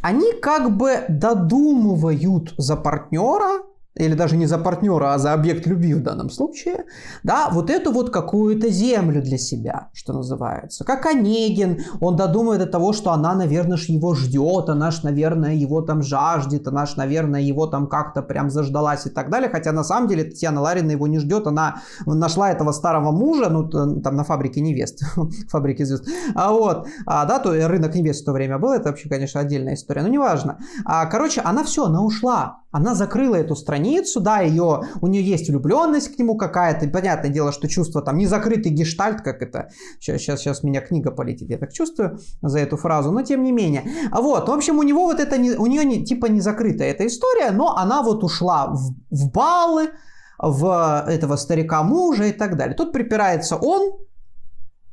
они как бы додумывают за партнера или даже не за партнера, а за объект любви в данном случае, да, вот эту вот какую-то землю для себя, что называется. Как Онегин, он додумает до того, что она, наверное, ж его ждет, она ж, наверное, его там жаждет, она ж, наверное, его там как-то прям заждалась и так далее, хотя на самом деле Татьяна Ларина его не ждет, она нашла этого старого мужа, ну, там на фабрике невест, (laughs) фабрике звезд, а вот, а, да, то рынок невест в то время был, это вообще, конечно, отдельная история, но неважно. А, короче, она все, она ушла, она закрыла эту страницу, да, ее, у нее есть влюбленность к нему какая-то, понятное дело, что чувство там не закрытый гештальт, как это, сейчас, сейчас, сейчас меня книга полетит, я так чувствую за эту фразу, но тем не менее. А вот, в общем, у него вот это, не, у нее не, типа не закрытая эта история, но она вот ушла в, в баллы, в этого старика мужа и так далее. Тут припирается он,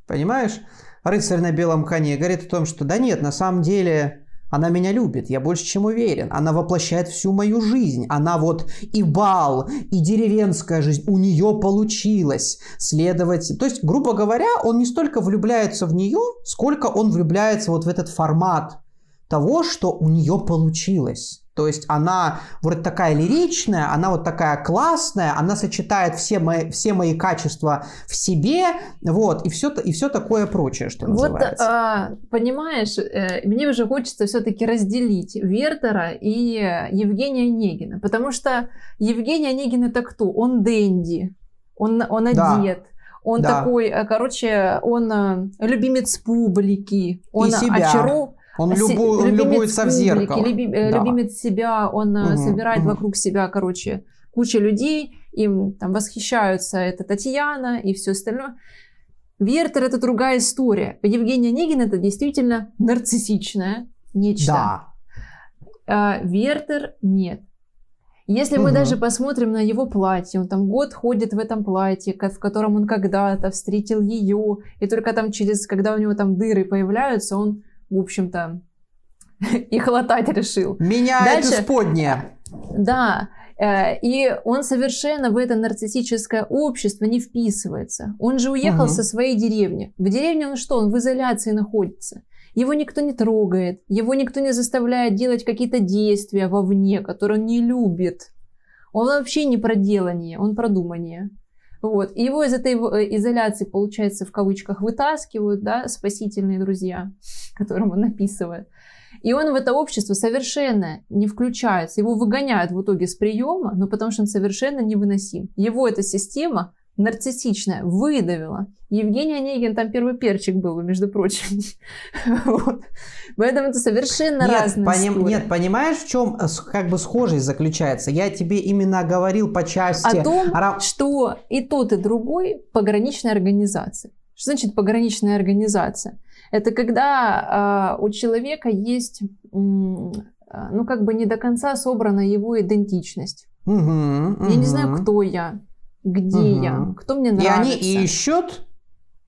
понимаешь, рыцарь на белом коне, говорит о том, что да нет, на самом деле она меня любит, я больше чем уверен. Она воплощает всю мою жизнь. Она вот и бал, и деревенская жизнь у нее получилось. Следовать... То есть, грубо говоря, он не столько влюбляется в нее, сколько он влюбляется вот в этот формат того, что у нее получилось. То есть она вроде такая лиричная, она вот такая классная, она сочетает все мои, все мои качества в себе, вот, и все, и все такое прочее, что называется. Вот, а, понимаешь, э, мне уже хочется все-таки разделить Вертера и Евгения Онегина, потому что Евгений Онегин это кто? Он Дэнди, он, он одет. Да. Он да. такой, э, короче, он э, любимец публики, он очаров... Он, любу, он любуется в зеркало. Люби, да. Любимец себя, он угу, собирает угу. вокруг себя, короче, куча людей, им там восхищаются, это Татьяна и все остальное. Вертер это другая история. Евгения Онегин это действительно нарциссичное нечто. Да. Вертер нет. Если угу. мы даже посмотрим на его платье, он там год ходит в этом платье, в котором он когда-то встретил ее, и только там через, когда у него там дыры появляются, он в общем-то, (laughs) их латать решил. Меняет Дальше, исподнее. Да, э, и он совершенно в это нарциссическое общество не вписывается. Он же уехал угу. со своей деревни. В деревне он что? Он в изоляции находится. Его никто не трогает, его никто не заставляет делать какие-то действия вовне, которые он не любит. Он вообще не про делание, он про думание. Вот. И его из этой э, изоляции, получается, в кавычках вытаскивают, да, спасительные друзья, (laughs) которым он описывает. И он в это общество совершенно не включается. Его выгоняют в итоге с приема, но потому что он совершенно невыносим. Его эта система нарциссичная, выдавила. Евгений Онегин там первый перчик был, между прочим. (laughs) вот. Поэтому это совершенно нет, разные поним, истории. Нет, понимаешь, в чем э, как бы схожесть заключается? Я тебе именно говорил по части... О том, Ра... что и тот, и другой пограничная организация. Что значит пограничная организация? Это когда э, у человека есть, э, ну, как бы не до конца собрана его идентичность. Угу, угу. Я не знаю, кто я где угу. я, кто мне нравится. И они ищут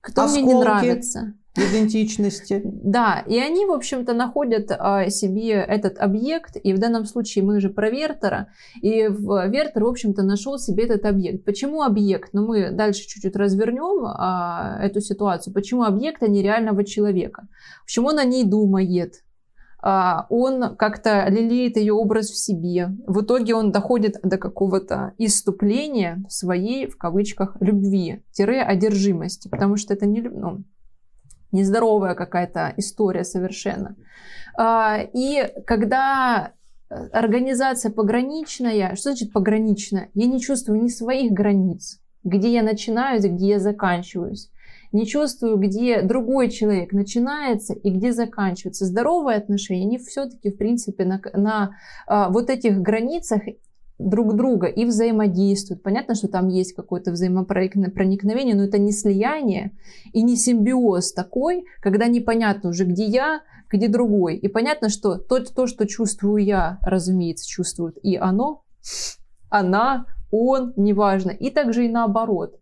кто мне не нравится. идентичности. Да, и они, в общем-то, находят а, себе этот объект, и в данном случае мы же про Вертера, и в, Вертер, в общем-то, нашел себе этот объект. Почему объект? Ну, мы дальше чуть-чуть развернем а, эту ситуацию. Почему объект, а не реального человека? Почему он о ней думает? А, он как-то лелеет ее образ в себе. В итоге он доходит до какого-то иступления своей, в кавычках, любви, тире одержимости, потому что это не, ну, нездоровая какая-то история совершенно. А, и когда организация пограничная, что значит пограничная? Я не чувствую ни своих границ, где я начинаюсь, где я заканчиваюсь не чувствую, где другой человек начинается и где заканчивается. Здоровые отношения, они все-таки, в принципе, на, на а, вот этих границах друг друга и взаимодействуют. Понятно, что там есть какое-то взаимопроникновение, но это не слияние и не симбиоз такой, когда непонятно уже, где я, где другой. И понятно, что то, то что чувствую я, разумеется, чувствует и оно, она, он, неважно. И также и наоборот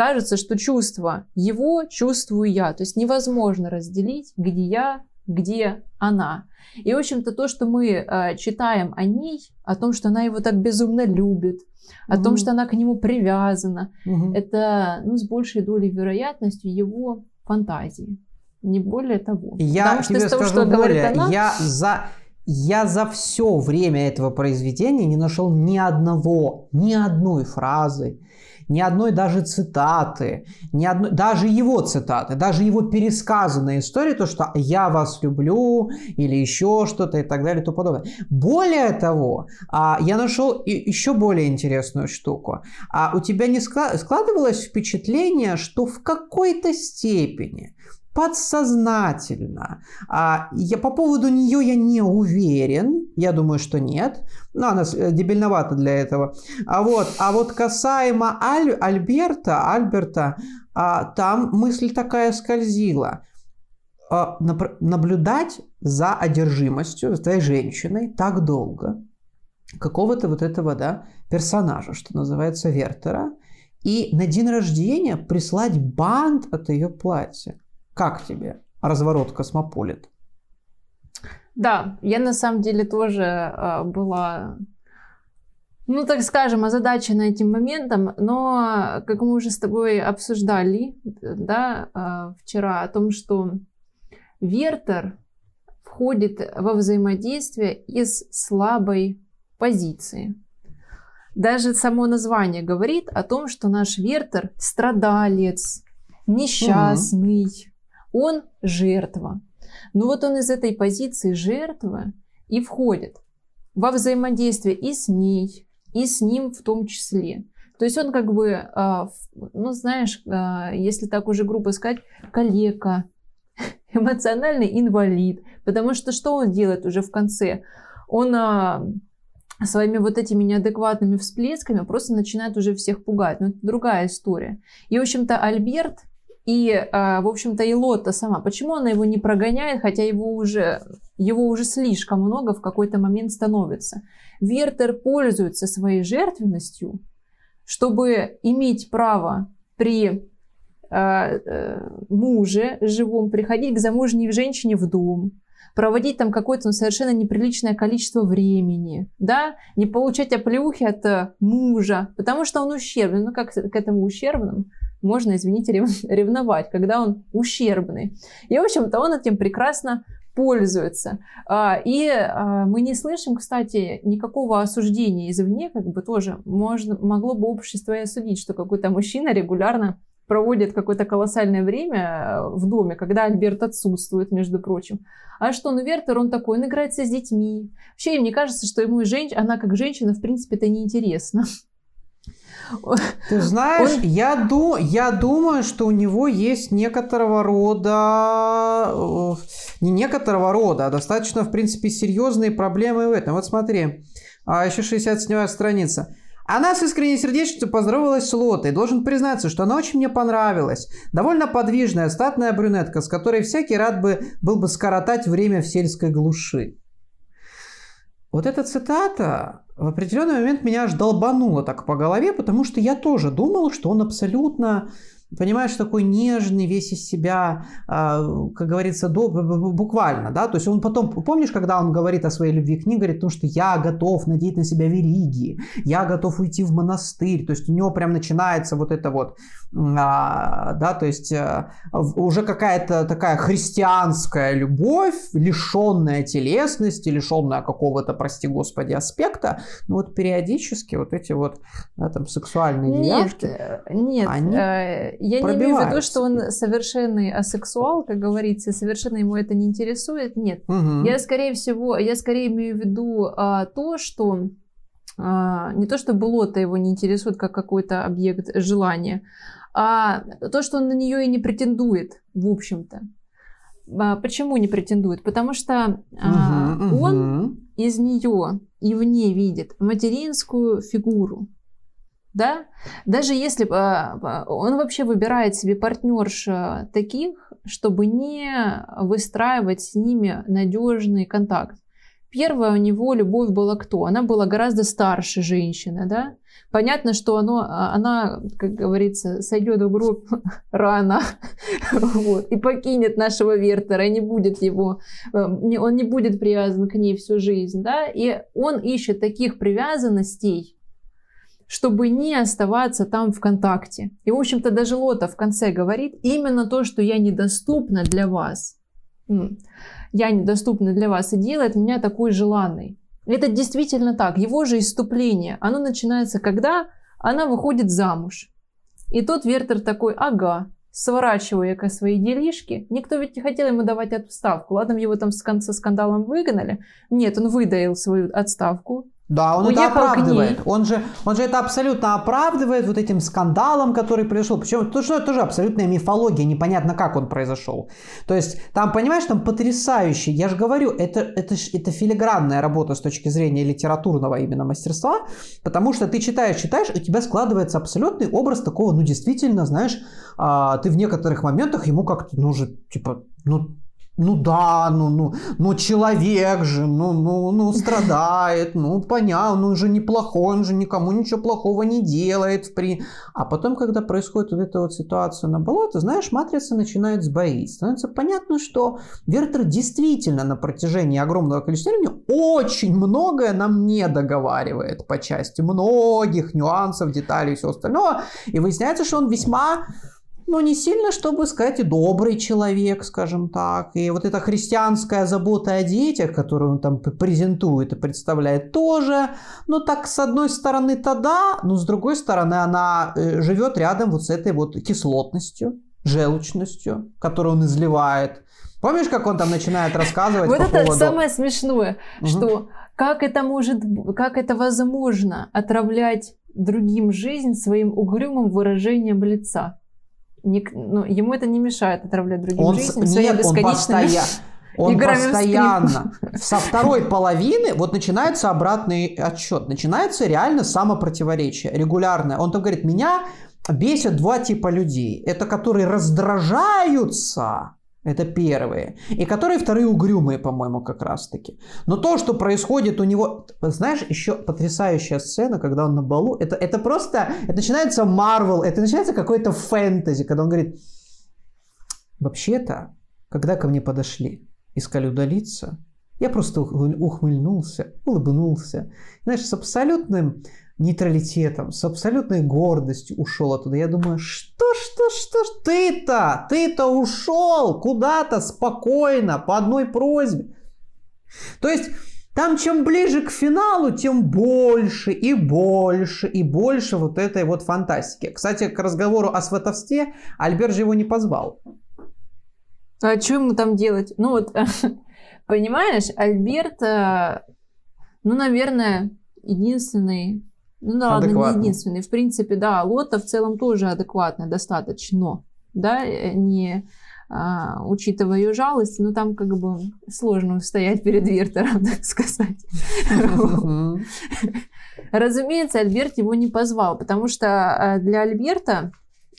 кажется, что чувство его чувствую я. То есть невозможно разделить, где я, где она. И, в общем-то, то, что мы э, читаем о ней, о том, что она его так безумно любит, о угу. том, что она к нему привязана, угу. это ну, с большей долей вероятностью его фантазии. Не более того. Я Потому что тебе того, скажу что более, она... я за я за все время этого произведения не нашел ни одного, ни одной фразы, ни одной даже цитаты, ни одной, даже его цитаты, даже его пересказанная история, то, что «я вас люблю» или еще что-то и так далее и тому подобное. Более того, а, я нашел еще более интересную штуку. А у тебя не складывалось впечатление, что в какой-то степени подсознательно. А я, по поводу нее я не уверен. Я думаю, что нет. Но она э, дебильновата для этого. А вот, а вот касаемо Аль, Альберта, Альберта, а, там мысль такая скользила. А, наблюдать за одержимостью за твоей женщиной так долго, какого-то вот этого, да, персонажа, что называется Вертера, и на день рождения прислать бант от ее платья. Как тебе разворот Космополит? Да, я на самом деле тоже э, была, ну так скажем, озадачена этим моментом, но как мы уже с тобой обсуждали, да, э, вчера о том, что Вертер входит во взаимодействие из слабой позиции. Даже само название говорит о том, что наш Вертер страдалец, несчастный. Он жертва. Но вот он из этой позиции жертвы и входит во взаимодействие и с ней, и с ним в том числе. То есть он как бы, а, ну знаешь, а, если так уже грубо сказать, калека, (laughs) эмоциональный инвалид. Потому что что он делает уже в конце? Он а, своими вот этими неадекватными всплесками просто начинает уже всех пугать. Но это другая история. И, в общем-то, Альберт и, в общем-то, и Лотта сама. Почему она его не прогоняет, хотя его уже, его уже слишком много в какой-то момент становится? Вертер пользуется своей жертвенностью, чтобы иметь право при э, э, муже живом приходить к замужней женщине в дом, проводить там какое-то ну, совершенно неприличное количество времени, да, не получать оплеухи от мужа, потому что он ущербный. Ну, как к этому ущербному можно, извините, (laughs) ревновать, когда он ущербный. И, в общем-то, он этим прекрасно пользуются. А, и а, мы не слышим, кстати, никакого осуждения извне, как бы тоже можно, могло бы общество и осудить, что какой-то мужчина регулярно проводит какое-то колоссальное время э, в доме, когда Альберт отсутствует, между прочим. А что, ну Вертер, он такой, он играется с детьми. Вообще, мне кажется, что ему женщ... она как женщина, в принципе, это неинтересно. (laughs) Ты знаешь, он... я, ду... я думаю, что у него есть некоторого рода, э, не некоторого рода, а достаточно, в принципе, серьезные проблемы в этом. Вот смотри, а еще 67 страница. Она с искренней сердечностью поздоровалась с Лотой. Должен признаться, что она очень мне понравилась. Довольно подвижная, статная брюнетка, с которой всякий рад бы был бы скоротать время в сельской глуши. Вот эта цитата в определенный момент меня аж долбануло так по голове, потому что я тоже думал, что он абсолютно понимаешь, такой нежный, весь из себя, а, как говорится, буквально, да, то есть он потом, помнишь, когда он говорит о своей любви к книге, говорит, ну, что я готов надеть на себя вериги, я готов уйти в монастырь, то есть у него прям начинается вот это вот, да, то есть а, уже какая-то такая христианская любовь, лишенная телесности, лишенная какого-то, прости господи, аспекта, ну вот периодически вот эти вот, да, там, сексуальные нет, девушки, э, нет, они... Э, я не имею в виду, что он совершенный асексуал, как говорится, совершенно ему это не интересует. Нет. Угу. Я, скорее всего, я скорее имею в виду а, то, что а, не то, что Булота его не интересует как какой-то объект желания, а то, что он на нее и не претендует, в общем-то. А, почему не претендует? Потому что а, угу, он угу. из нее и в ней видит материнскую фигуру да, даже если э, он вообще выбирает себе партнерш таких, чтобы не выстраивать с ними надежный контакт. Первая у него любовь была кто? Она была гораздо старше женщины, да? Понятно, что оно, а, она, как говорится, сойдет в гроб (laughs) рано (laughs) вот, и покинет нашего Вертера, и не будет его, э, он не будет привязан к ней всю жизнь, да? И он ищет таких привязанностей, чтобы не оставаться там в контакте. И, в общем-то, даже Лота в конце говорит именно то, что я недоступна для вас. Я недоступна для вас и делает меня такой желанной. Это действительно так. Его же иступление, оно начинается, когда она выходит замуж. И тот Вертер такой, ага, сворачивая ка свои делишки. Никто ведь не хотел ему давать отставку. Ладно, его там с конца скандалом выгнали. Нет, он выдаил свою отставку, да, он это оправдывает. Он же, он же это абсолютно оправдывает вот этим скандалом, который пришел. Причем то, что это тоже абсолютная мифология, непонятно, как он произошел. То есть там, понимаешь, там потрясающий, я же говорю, это, это, это филигранная работа с точки зрения литературного именно мастерства, потому что ты читаешь, читаешь, у тебя складывается абсолютный образ такого, ну, действительно, знаешь, а, ты в некоторых моментах ему как-то, ну, же, типа, ну, ну да, ну, ну, ну человек же, ну, ну, ну страдает, ну понятно, он же неплохой, он же никому ничего плохого не делает. В при... А потом, когда происходит вот эта вот ситуация на болоте, знаешь, матрица начинает сбоить. Становится понятно, что Вертер действительно на протяжении огромного количества времени очень многое нам не договаривает по части многих нюансов, деталей и всего остального. И выясняется, что он весьма ну, не сильно, чтобы сказать, и добрый человек, скажем так. И вот эта христианская забота о детях, которую он там презентует и представляет, тоже, ну, так, с одной стороны-то да, но с другой стороны, она э, живет рядом вот с этой вот кислотностью, желчностью, которую он изливает. Помнишь, как он там начинает рассказывать Вот по это поводу... самое смешное, что как это может, как это возможно отравлять другим жизнь своим угрюмым выражением лица? Не, ну, ему это не мешает отравлять другим Он, жизнь с- нет, он, бесконечными постоя- (laughs) он играми постоянно. (laughs) Со второй половины вот начинается обратный отсчет. Начинается реально самопротиворечие, регулярное. Он там говорит, меня бесят два типа людей. Это которые раздражаются, это первые. И которые вторые угрюмые, по-моему, как раз-таки. Но то, что происходит у него... Знаешь, еще потрясающая сцена, когда он на балу. Это, это просто... Это начинается Марвел, это начинается какой-то фэнтези, когда он говорит... Вообще-то, когда ко мне подошли, искали удалиться, я просто ух- ухмыльнулся, улыбнулся. Знаешь, с абсолютным нейтралитетом, с абсолютной гордостью ушел оттуда. Я думаю, что, что, что, ж ты-то, ты-то ушел куда-то спокойно, по одной просьбе. То есть, там чем ближе к финалу, тем больше и больше и больше вот этой вот фантастики. Кстати, к разговору о сватовстве Альберт же его не позвал. А что ему там делать? Ну вот, (laughs) понимаешь, Альберт, э, ну, наверное, единственный, ну да, ладно, не единственный. В принципе, да, Лота в целом тоже адекватная достаточно, да, э, не а, учитывая ее жалость, но там как бы сложно стоять перед Вертером, (laughs) так сказать. Разумеется, Альберт его не позвал, потому что э, для Альберта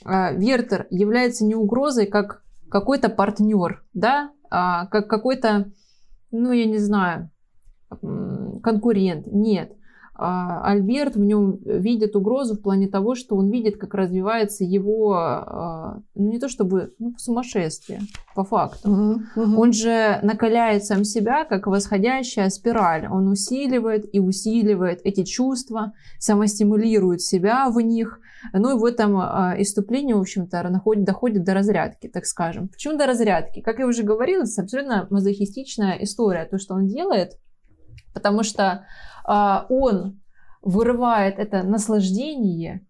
э, Вертер является не угрозой, как какой-то партнер, да, а, как какой-то, ну, я не знаю, конкурент. Нет. А, Альберт в нем видит угрозу в плане того, что он видит, как развивается его, а, ну, не то чтобы, ну, сумасшествие, по факту. Он же накаляет сам себя, как восходящая спираль. Он усиливает и усиливает эти чувства, самостимулирует себя в них. Ну и в этом а, иступлении, в общем-то, находит, доходит до разрядки, так скажем. Почему до разрядки? Как я уже говорила, это абсолютно мазохистичная история, то, что он делает, потому что он вырывает это наслаждение,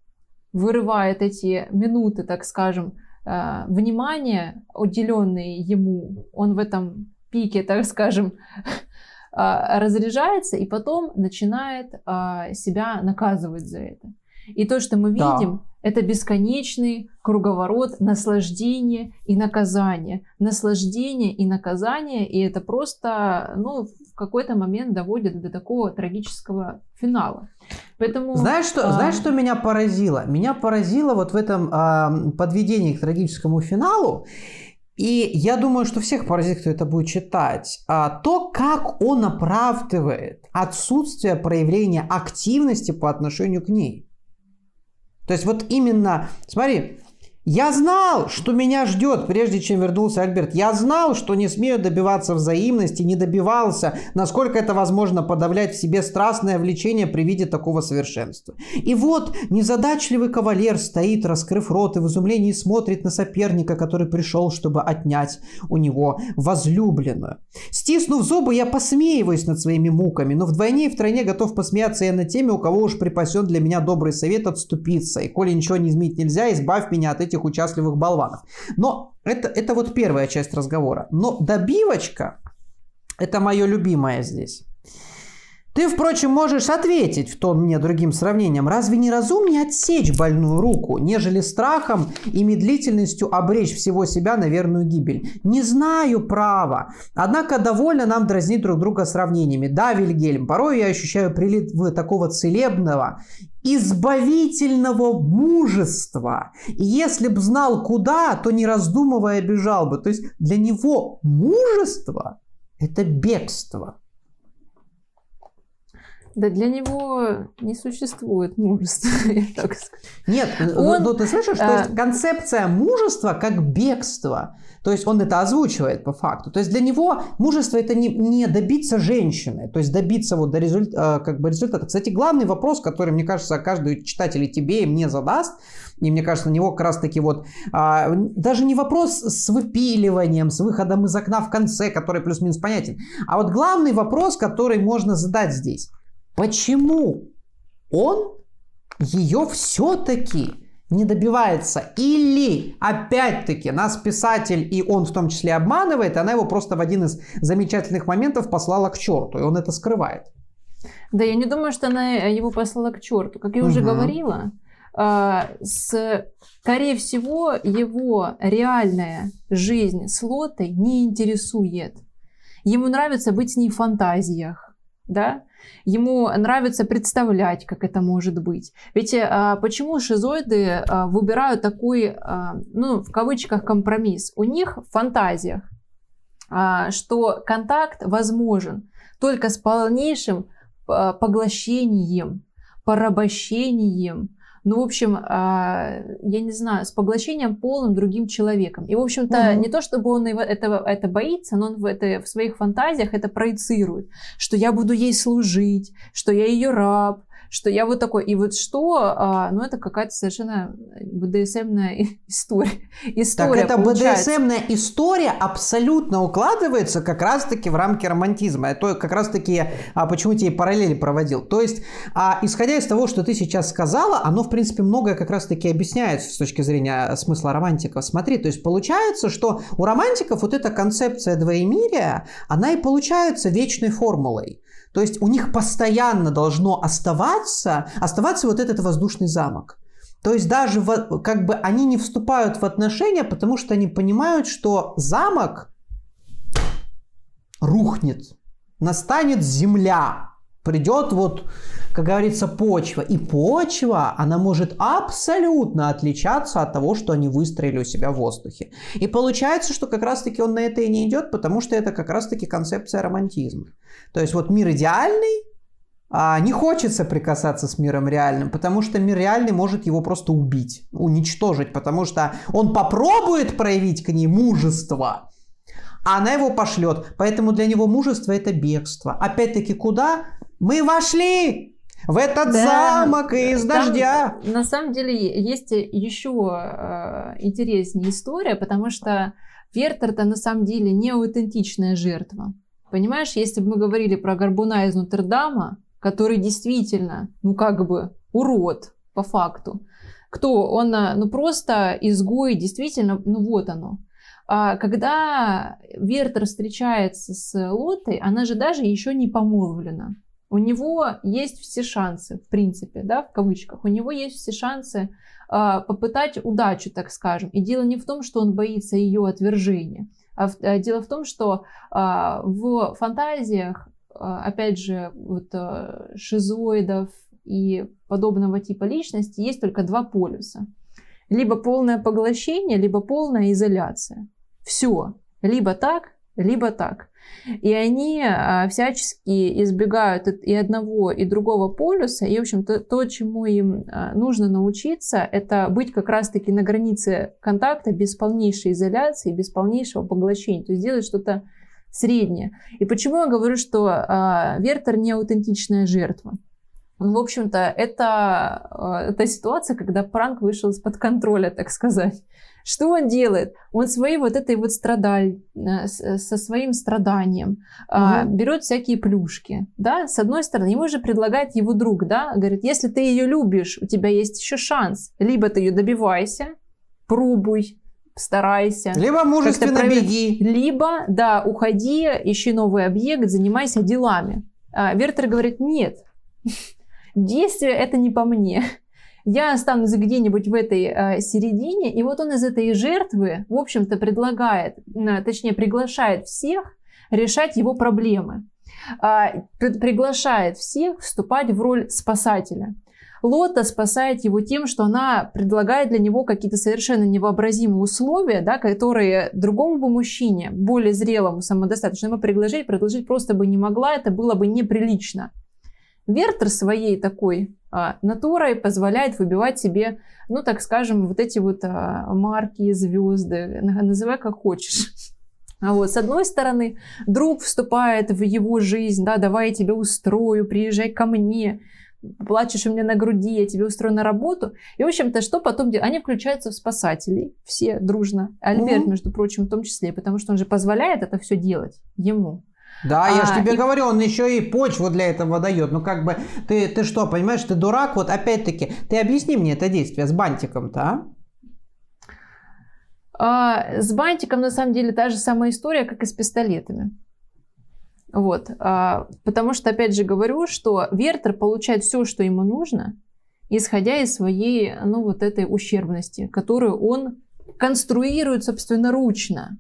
вырывает эти минуты, так скажем, а, внимания, уделенные ему, он в этом пике, (laughs) так скажем, (laughs) а, разряжается и потом начинает а, себя наказывать за это. И то, что мы Да. видим, это бесконечный круговорот наслаждения и наказания. Наслаждение и наказание, и это просто, ну, в какой-то момент доводит до такого трагического финала. Поэтому... Знаешь, что, а, знаешь, что меня поразило? Меня поразило вот в этом а, подведении к трагическому финалу. И я думаю, что всех поразит, кто это будет читать. А, то, как он оправдывает отсутствие проявления активности по отношению к ней. То есть вот именно, смотри, я знал, что меня ждет, прежде чем вернулся Альберт. Я знал, что не смею добиваться взаимности, не добивался, насколько это возможно подавлять в себе страстное влечение при виде такого совершенства. И вот незадачливый кавалер стоит, раскрыв рот, и в изумлении смотрит на соперника, который пришел, чтобы отнять у него возлюбленную. Стиснув зубы, я посмеиваюсь над своими муками, но вдвойне и втройне готов посмеяться я над теми, у кого уж припасен для меня добрый совет отступиться. И коли ничего не изменить нельзя, избавь меня от этих участливых болванов. Но это, это вот первая часть разговора. Но добивочка, это мое любимое здесь. Ты, впрочем, можешь ответить в тон мне другим сравнением. Разве не разумнее отсечь больную руку, нежели страхом и медлительностью обречь всего себя на верную гибель? Не знаю права. Однако довольно нам дразнить друг друга сравнениями. Да, Вильгельм, порой я ощущаю прилив такого целебного, избавительного мужества. И если б знал куда, то не раздумывая бежал бы. То есть для него мужество – это бегство. Да для него не существует мужества, (laughs) я так скажу. Нет, Он, но ты слышишь, что а... концепция мужества как бегство. То есть он это озвучивает по факту. То есть для него мужество это не, не добиться женщины, то есть добиться вот до результа, как бы результата. Кстати, главный вопрос, который, мне кажется, каждый читатель и тебе, и мне задаст, и мне кажется, на него как раз таки вот а, даже не вопрос с выпиливанием, с выходом из окна в конце, который плюс-минус понятен, а вот главный вопрос, который можно задать здесь. Почему он ее все-таки не добивается. Или, опять-таки, нас писатель, и он в том числе обманывает, она его просто в один из замечательных моментов послала к черту, и он это скрывает. Да, я не думаю, что она его послала к черту. Как я угу. уже говорила, а, скорее всего, его реальная жизнь с Лотой не интересует. Ему нравится быть с ней в фантазиях, да? Ему нравится представлять, как это может быть. Ведь а, почему шизоиды а, выбирают такой, а, ну, в кавычках, компромисс? У них в фантазиях, что контакт возможен только с полнейшим поглощением, порабощением, ну, в общем, а, я не знаю, с поглощением полным другим человеком. И, в общем-то, угу. не то, чтобы он этого, это боится, но он в, это, в своих фантазиях это проецирует, что я буду ей служить, что я ее раб, что я вот такой. И вот что, а, ну это какая-то совершенно БДСМная история. история так это БДСМная история абсолютно укладывается как раз-таки в рамки романтизма. Это как раз-таки, а, почему тебе параллели проводил. То есть, а, исходя из того, что ты сейчас сказала, оно, в принципе, многое как раз-таки объясняет с точки зрения смысла романтиков. Смотри, то есть получается, что у романтиков вот эта концепция двоемирия, она и получается вечной формулой. То есть у них постоянно должно оставаться, оставаться вот этот воздушный замок. То есть даже как бы они не вступают в отношения, потому что они понимают, что замок рухнет, настанет земля, придет вот, как говорится, почва. И почва, она может абсолютно отличаться от того, что они выстроили у себя в воздухе. И получается, что как раз-таки он на это и не идет, потому что это как раз-таки концепция романтизма. То есть вот мир идеальный, а не хочется прикасаться с миром реальным, потому что мир реальный может его просто убить, уничтожить, потому что он попробует проявить к ней мужество, а она его пошлет. Поэтому для него мужество это бегство. Опять-таки куда? Мы вошли в этот да, замок из дождя. на самом деле есть еще э, интереснее история, потому что Вертер-то на самом деле не аутентичная жертва. Понимаешь, если бы мы говорили про Горбуна из Нотр-Дама, который действительно, ну как бы, урод по факту. Кто? Он, э, ну просто изгой, действительно, ну вот оно. А когда Вертер встречается с Лотой, она же даже еще не помолвлена. У него есть все шансы, в принципе, да, в кавычках, у него есть все шансы э, попытать удачу, так скажем. И дело не в том, что он боится ее отвержения, а, в, а дело в том, что э, в фантазиях, э, опять же, вот э, шизоидов и подобного типа личности есть только два полюса. Либо полное поглощение, либо полная изоляция. Все. Либо так, либо так. И они а, всячески избегают и одного, и другого полюса. И, в общем, то, то чему им а, нужно научиться, это быть как раз-таки на границе контакта без полнейшей изоляции, без полнейшего поглощения. То есть делать что-то среднее. И почему я говорю, что а, Вертер не аутентичная жертва? Ну, в общем-то, это, это ситуация, когда пранк вышел из-под контроля, так сказать. Что он делает? Он своей вот этой вот страдаль, э, со своим страданием угу. берет всякие плюшки, да, с одной стороны, ему же предлагает его друг, да, говорит, если ты ее любишь, у тебя есть еще шанс, либо ты ее добивайся, пробуй, старайся. Либо мужественно беги. Либо, да, уходи, ищи новый объект, занимайся делами. А Вертер говорит, нет, (laughs) действие это не по мне я останусь где-нибудь в этой э, середине, и вот он из этой жертвы, в общем-то, предлагает, э, точнее, приглашает всех решать его проблемы, э, приглашает всех вступать в роль спасателя. Лота спасает его тем, что она предлагает для него какие-то совершенно невообразимые условия, да, которые другому бы мужчине, более зрелому, самодостаточному, предложить, предложить просто бы не могла, это было бы неприлично. Вертер своей такой а, натурой позволяет выбивать себе, ну, так скажем, вот эти вот а, марки, звезды, называй как хочешь. А вот с одной стороны, друг вступает в его жизнь, да, давай я тебя устрою, приезжай ко мне, плачешь у меня на груди, я тебе устрою на работу. И, в общем-то, что потом делают? Они включаются в спасателей, все дружно. Альберт, между прочим, в том числе, потому что он же позволяет это все делать ему. Да, а, я же тебе и... говорю, он еще и почву для этого дает. Ну как бы, ты, ты что, понимаешь, ты дурак? Вот опять-таки, ты объясни мне это действие с бантиком-то, а? А, с бантиком, на самом деле, та же самая история, как и с пистолетами. Вот. А, потому что, опять же, говорю, что Вертер получает все, что ему нужно, исходя из своей, ну, вот этой ущербности, которую он конструирует собственноручно.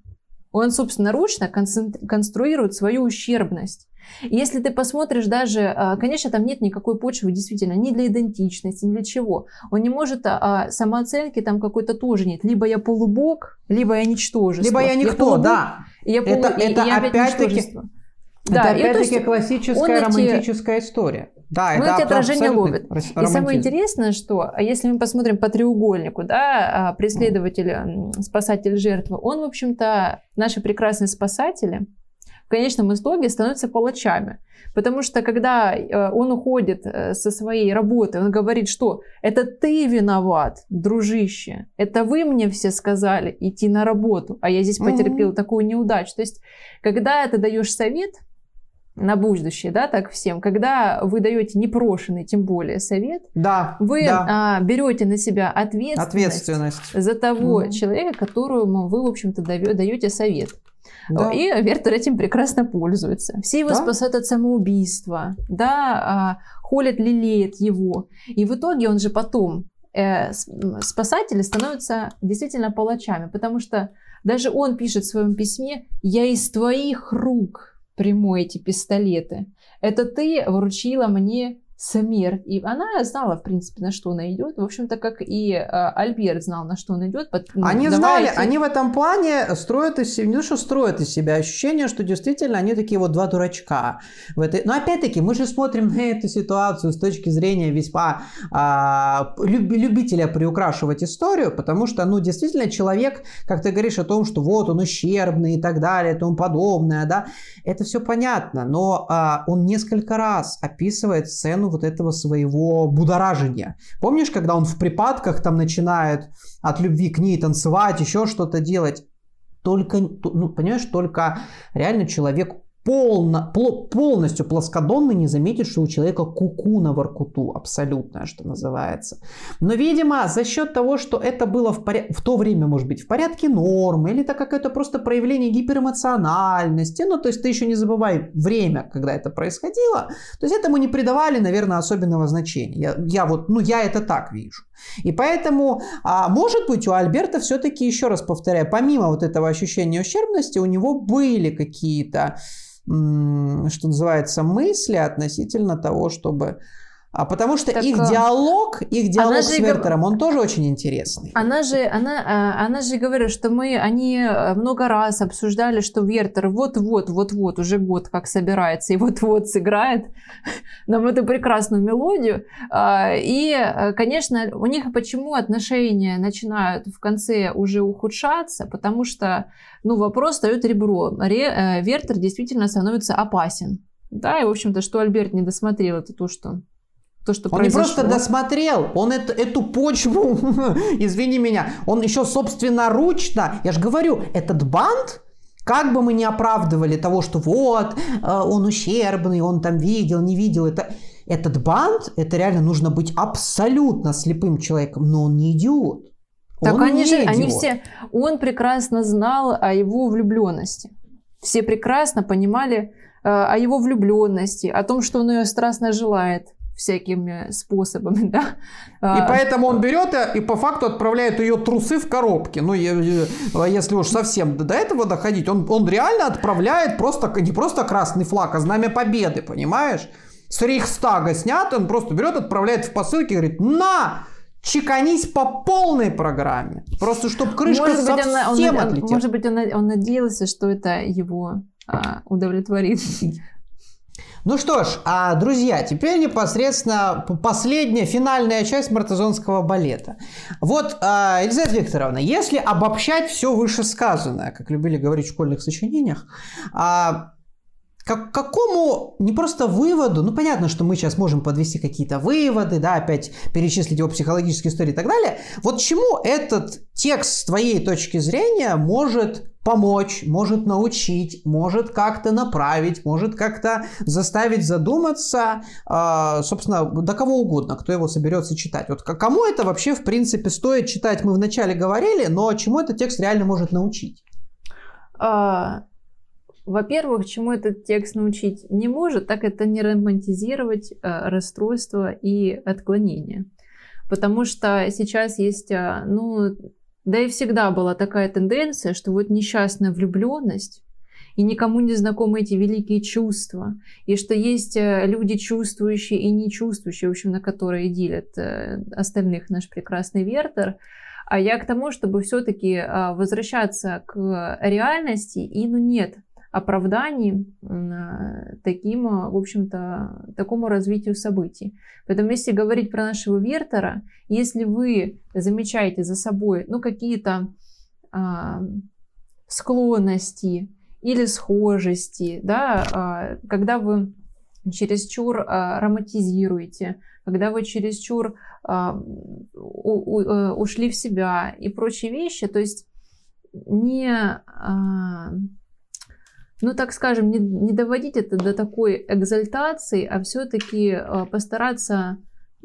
Он собственноручно конструирует свою ущербность. И если ты посмотришь даже, а, конечно, там нет никакой почвы действительно ни для идентичности, ни для чего. Он не может, а, а самооценки там какой-то тоже нет. Либо я полубог, либо я ничтожество. Либо я никто, я полубог, да. Я полу... Это, это опять-таки... Да, опять-таки классическая романтическая эти... история. Да, он это эти отражения ловит. И самое интересное, что если мы посмотрим по треугольнику, да, а, преследователь, спасатель, жертва, он, в общем-то, наши прекрасные спасатели, в конечном итоге становятся палачами. Потому что когда э, он уходит э, со своей работы, он говорит, что это ты виноват, дружище, это вы мне все сказали идти на работу, а я здесь потерпел mm-hmm. такую неудачу. То есть, когда ты даешь совет, на будущее, да, так всем, когда вы даете непрошенный, тем более совет, да, вы да. А, берете на себя ответственность, ответственность. за того mm. человека, которому вы, в общем-то, даете совет. Да. И Вертер этим прекрасно пользуется. Все его да? спасают от самоубийства, да, а, холят, лелеют его. И в итоге он же потом, э, спасатели становятся действительно палачами, потому что даже он пишет в своем письме «Я из твоих рук прямой эти пистолеты. Это ты вручила мне смерть. И она знала, в принципе, на что она идет. В общем-то, как и э, Альберт знал, на что он идет. Под, ну, они знали, эти... они в этом плане строят из себя, не то, что строят из себя ощущение, что действительно они такие вот два дурачка. В этой... Но опять-таки, мы же смотрим на эту ситуацию с точки зрения весьма а, люб, любителя приукрашивать историю, потому что, ну, действительно, человек, как ты говоришь о том, что вот он ущербный и так далее и тому подобное, да, это все понятно, но а, он несколько раз описывает сцену вот этого своего будоражения. Помнишь, когда он в припадках там начинает от любви к ней танцевать, еще что-то делать? Только, ну, понимаешь, только реально человек полно, полностью плоскодонный не заметит, что у человека куку на воркуту, абсолютно, что называется. Но, видимо, за счет того, что это было в, поря... в то время, может быть, в порядке нормы, или это какое-то просто проявление гиперэмоциональности, ну, то есть ты еще не забывай время, когда это происходило, то есть этому не придавали, наверное, особенного значения. Я, я вот, ну, я это так вижу. И поэтому, а, может быть, у Альберта все-таки, еще раз повторяю, помимо вот этого ощущения ущербности, у него были какие-то что называется, мысли относительно того, чтобы а потому что так, их э, диалог, их диалог с Вертером, он тоже очень интересный. Она же, она, э, она же говорит, что мы, они э, много раз обсуждали, что Вертер вот-вот, вот-вот, уже год как собирается и вот-вот сыграет (laughs) нам эту прекрасную мелодию. А, и, конечно, у них почему отношения начинают в конце уже ухудшаться, потому что, ну, вопрос встает ребро. Вертер действительно становится опасен. Да, и, в общем-то, что Альберт не досмотрел, это то, что то, что он произошло. не просто досмотрел, он это, эту почву, (laughs) извини меня, он еще собственноручно, я же говорю, этот банд, как бы мы ни оправдывали того, что вот, э, он ущербный, он там видел, не видел, это, этот банд, это реально нужно быть абсолютно слепым человеком, но он не идиот. Так он они же, идиот. они все, он прекрасно знал о его влюбленности. Все прекрасно понимали э, о его влюбленности, о том, что он ее страстно желает всякими способами, (laughs) да. И а, поэтому он берет и по факту отправляет ее трусы в коробке. Ну, если уж совсем до этого доходить, он, он реально отправляет просто, не просто красный флаг, а знамя победы, понимаешь? С Рейхстага снят, он просто берет, отправляет в посылке и говорит, на, чеканись по полной программе. Просто чтобы крышка может быть, совсем он, отлетела. Может быть, он, он надеялся, что это его а, удовлетворит. Ну что ж, а, друзья, теперь непосредственно последняя, финальная часть мартезонского балета. Вот, а, Елизавета Викторовна, если обобщать все вышесказанное, как любили говорить в школьных сочинениях, а, к какому не просто выводу, ну понятно, что мы сейчас можем подвести какие-то выводы, да, опять перечислить его психологические истории и так далее. Вот чему этот текст с твоей точки зрения может помочь, может научить, может как-то направить, может как-то заставить задуматься, э, собственно, до кого угодно, кто его соберется читать. Вот кому это вообще, в принципе, стоит читать, мы вначале говорили, но чему этот текст реально может научить? А, во-первых, чему этот текст научить не может, так это не романтизировать э, расстройство и отклонение. Потому что сейчас есть, э, ну, да и всегда была такая тенденция, что вот несчастная влюбленность и никому не знакомы эти великие чувства, и что есть э, люди чувствующие и не чувствующие, в общем, на которые делят остальных наш прекрасный Вертер. А я к тому, чтобы все-таки возвращаться к реальности, и ну нет, оправданий э, таким, э, в общем-то, такому развитию событий. Поэтому если говорить про нашего Вертера, если вы замечаете за собой ну, какие-то а, склонности или схожести, да, а, когда вы чересчур а, романтизируете, когда вы чересчур а, у, у, э, ушли в себя и прочие вещи, то есть не а, ну, так скажем, не, не доводить это до такой экзальтации, а все-таки э, постараться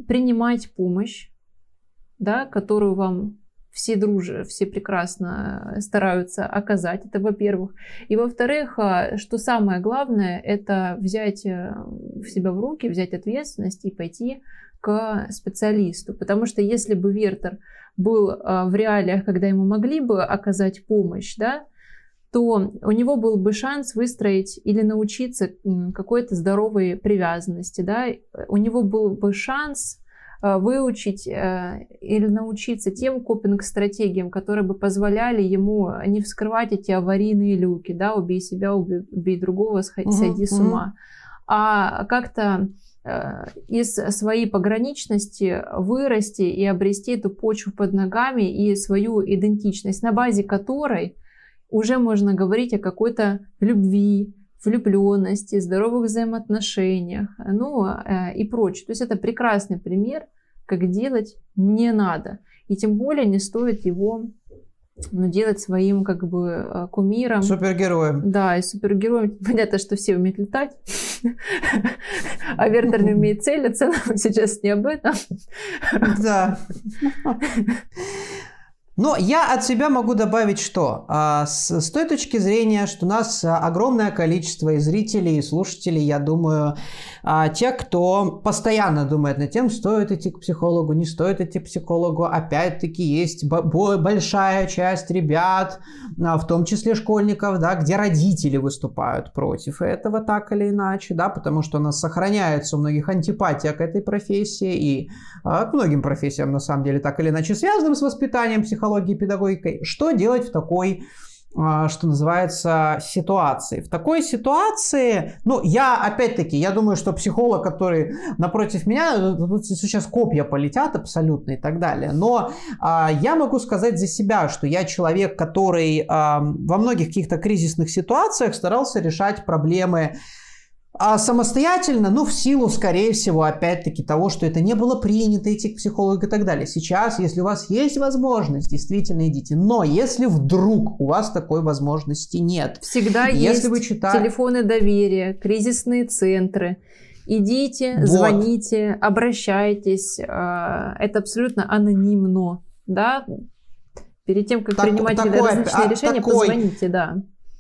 принимать помощь, да, которую вам все дружи, все прекрасно стараются оказать. Это во-первых. И во-вторых, а, что самое главное, это взять э, в себя в руки, взять ответственность и пойти к специалисту. Потому что если бы Вертер был в реалиях, когда ему могли бы оказать помощь, да, то у него был бы шанс выстроить или научиться какой-то здоровой привязанности, да, у него был бы шанс э, выучить э, или научиться тем копинг-стратегиям, которые бы позволяли ему не вскрывать эти аварийные люки, да, убей себя, убей, убей другого, сходи, сойди с ума, а как-то э, из своей пограничности вырасти и обрести эту почву под ногами и свою идентичность, на базе которой уже можно говорить о какой-то любви, влюбленности, здоровых взаимоотношениях, ну э, и прочее. То есть это прекрасный пример, как делать не надо. И тем более не стоит его ну, делать своим как бы э, кумиром. Супергероем. Да, и супергероем. (laughs) Понятно, что все умеют летать, (laughs) а Вертер не умеет целиться, (laughs) сейчас не об этом. Да. Но я от себя могу добавить что? А, с, той точки зрения, что у нас огромное количество и зрителей, и слушателей, я думаю, а, те, кто постоянно думает над тем, стоит идти к психологу, не стоит идти к психологу. Опять-таки есть большая часть ребят, а, в том числе школьников, да, где родители выступают против этого так или иначе, да, потому что у нас сохраняется у многих антипатия к этой профессии и а, к многим профессиям, на самом деле, так или иначе связанным с воспитанием психологии психологией и педагогикой. Что делать в такой а, что называется, ситуации. В такой ситуации, ну, я, опять-таки, я думаю, что психолог, который напротив меня, тут сейчас копья полетят абсолютно и так далее, но а, я могу сказать за себя, что я человек, который а, во многих каких-то кризисных ситуациях старался решать проблемы а самостоятельно, ну, в силу, скорее всего, опять-таки того, что это не было принято идти к психологу и так далее. Сейчас, если у вас есть возможность, действительно идите. Но если вдруг у вас такой возможности нет. Всегда если есть вы читаете... телефоны доверия, кризисные центры. Идите, вот. звоните, обращайтесь. А, это абсолютно анонимно. Да? Перед тем, как так, принимать такое, различные а, решения, такой... позвоните, да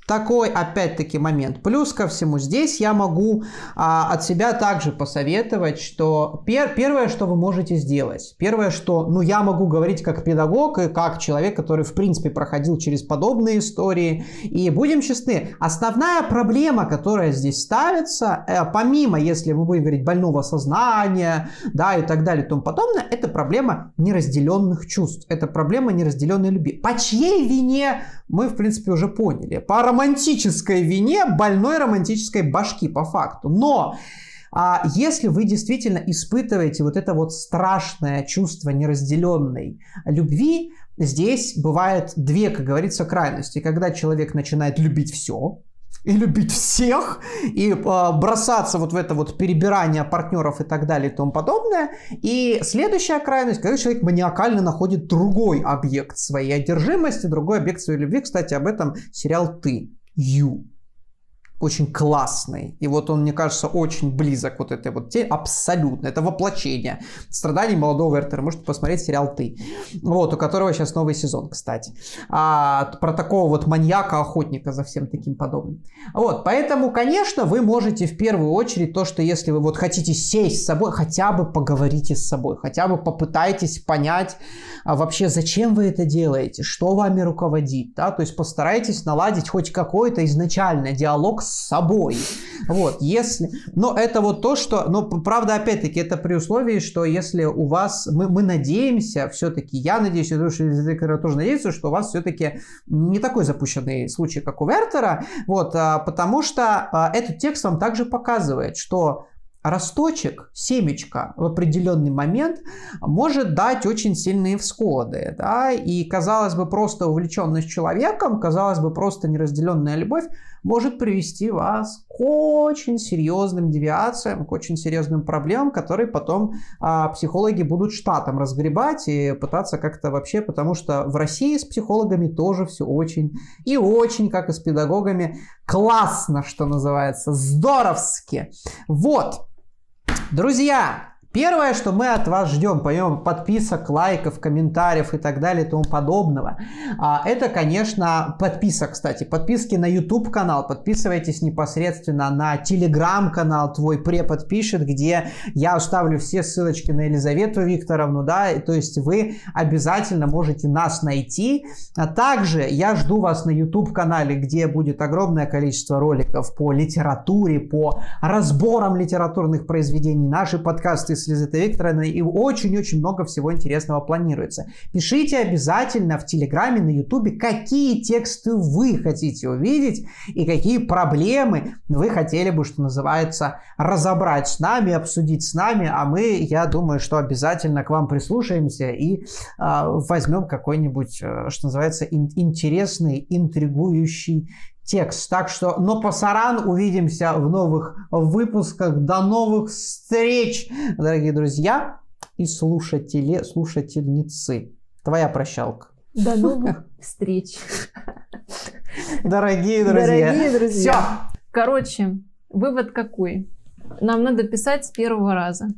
такой, опять-таки, момент. Плюс ко всему, здесь я могу а, от себя также посоветовать, что пер, первое, что вы можете сделать, первое, что, ну, я могу говорить как педагог и как человек, который, в принципе, проходил через подобные истории. И будем честны, основная проблема, которая здесь ставится, э, помимо, если мы будем говорить, больного сознания, да, и так далее, и тому подобное, это проблема неразделенных чувств. Это проблема неразделенной любви. По чьей вине мы, в принципе, уже поняли. По романтической вине больной романтической башки по факту. Но а если вы действительно испытываете вот это вот страшное чувство неразделенной любви, здесь бывает две, как говорится, крайности. Когда человек начинает любить все, и любить всех, и э, бросаться вот в это вот перебирание партнеров и так далее и тому подобное. И следующая крайность, когда человек маниакально находит другой объект своей одержимости, другой объект своей любви. Кстати, об этом сериал «Ты», «You» очень классный. И вот он, мне кажется, очень близок вот этой вот теме. Абсолютно. Это воплощение страданий молодого Вертера. Можете посмотреть сериал «Ты». Вот, у которого сейчас новый сезон, кстати. А, про такого вот маньяка-охотника за всем таким подобным. Вот, поэтому, конечно, вы можете в первую очередь то, что если вы вот хотите сесть с собой, хотя бы поговорите с собой, хотя бы попытайтесь понять а вообще, зачем вы это делаете, что вами руководит, да, то есть постарайтесь наладить хоть какой-то изначально диалог с собой. Вот, если... Но это вот то, что... Но, правда, опять-таки, это при условии, что если у вас... Мы, мы надеемся все-таки, я надеюсь, и Виктор тоже надеется, что у вас все-таки не такой запущенный случай, как у Вертера, вот, а, потому что а, этот текст вам также показывает, что росточек, семечко в определенный момент может дать очень сильные всходы. Да? И, казалось бы, просто увлеченность человеком, казалось бы, просто неразделенная любовь может привести вас к очень серьезным девиациям, к очень серьезным проблемам, которые потом а, психологи будут штатом разгребать и пытаться как-то вообще, потому что в России с психологами тоже все очень и очень, как и с педагогами, классно, что называется, здоровски. Вот. Друзья, Первое, что мы от вас ждем, помимо подписок, лайков, комментариев и так далее и тому подобного, а, это, конечно, подписок, кстати. Подписки на YouTube канал, подписывайтесь непосредственно на Telegram канал твой препод пишет, где я оставлю все ссылочки на Елизавету Викторовну, да, то есть вы обязательно можете нас найти. А также я жду вас на YouTube канале, где будет огромное количество роликов по литературе, по разборам литературных произведений, наши подкасты с Лизаветой Викторовной, и очень-очень много всего интересного планируется. Пишите обязательно в Телеграме, на Ютубе, какие тексты вы хотите увидеть и какие проблемы вы хотели бы, что называется, разобрать с нами, обсудить с нами, а мы, я думаю, что обязательно к вам прислушаемся и э, возьмем какой-нибудь, э, что называется, ин- интересный, интригующий текст. Так что, но пасаран, увидимся в новых выпусках. До новых встреч, дорогие друзья и слушатели, слушательницы. Твоя прощалка. До новых встреч. Дорогие друзья. Дорогие друзья. Все. Короче, вывод какой? Нам надо писать с первого раза.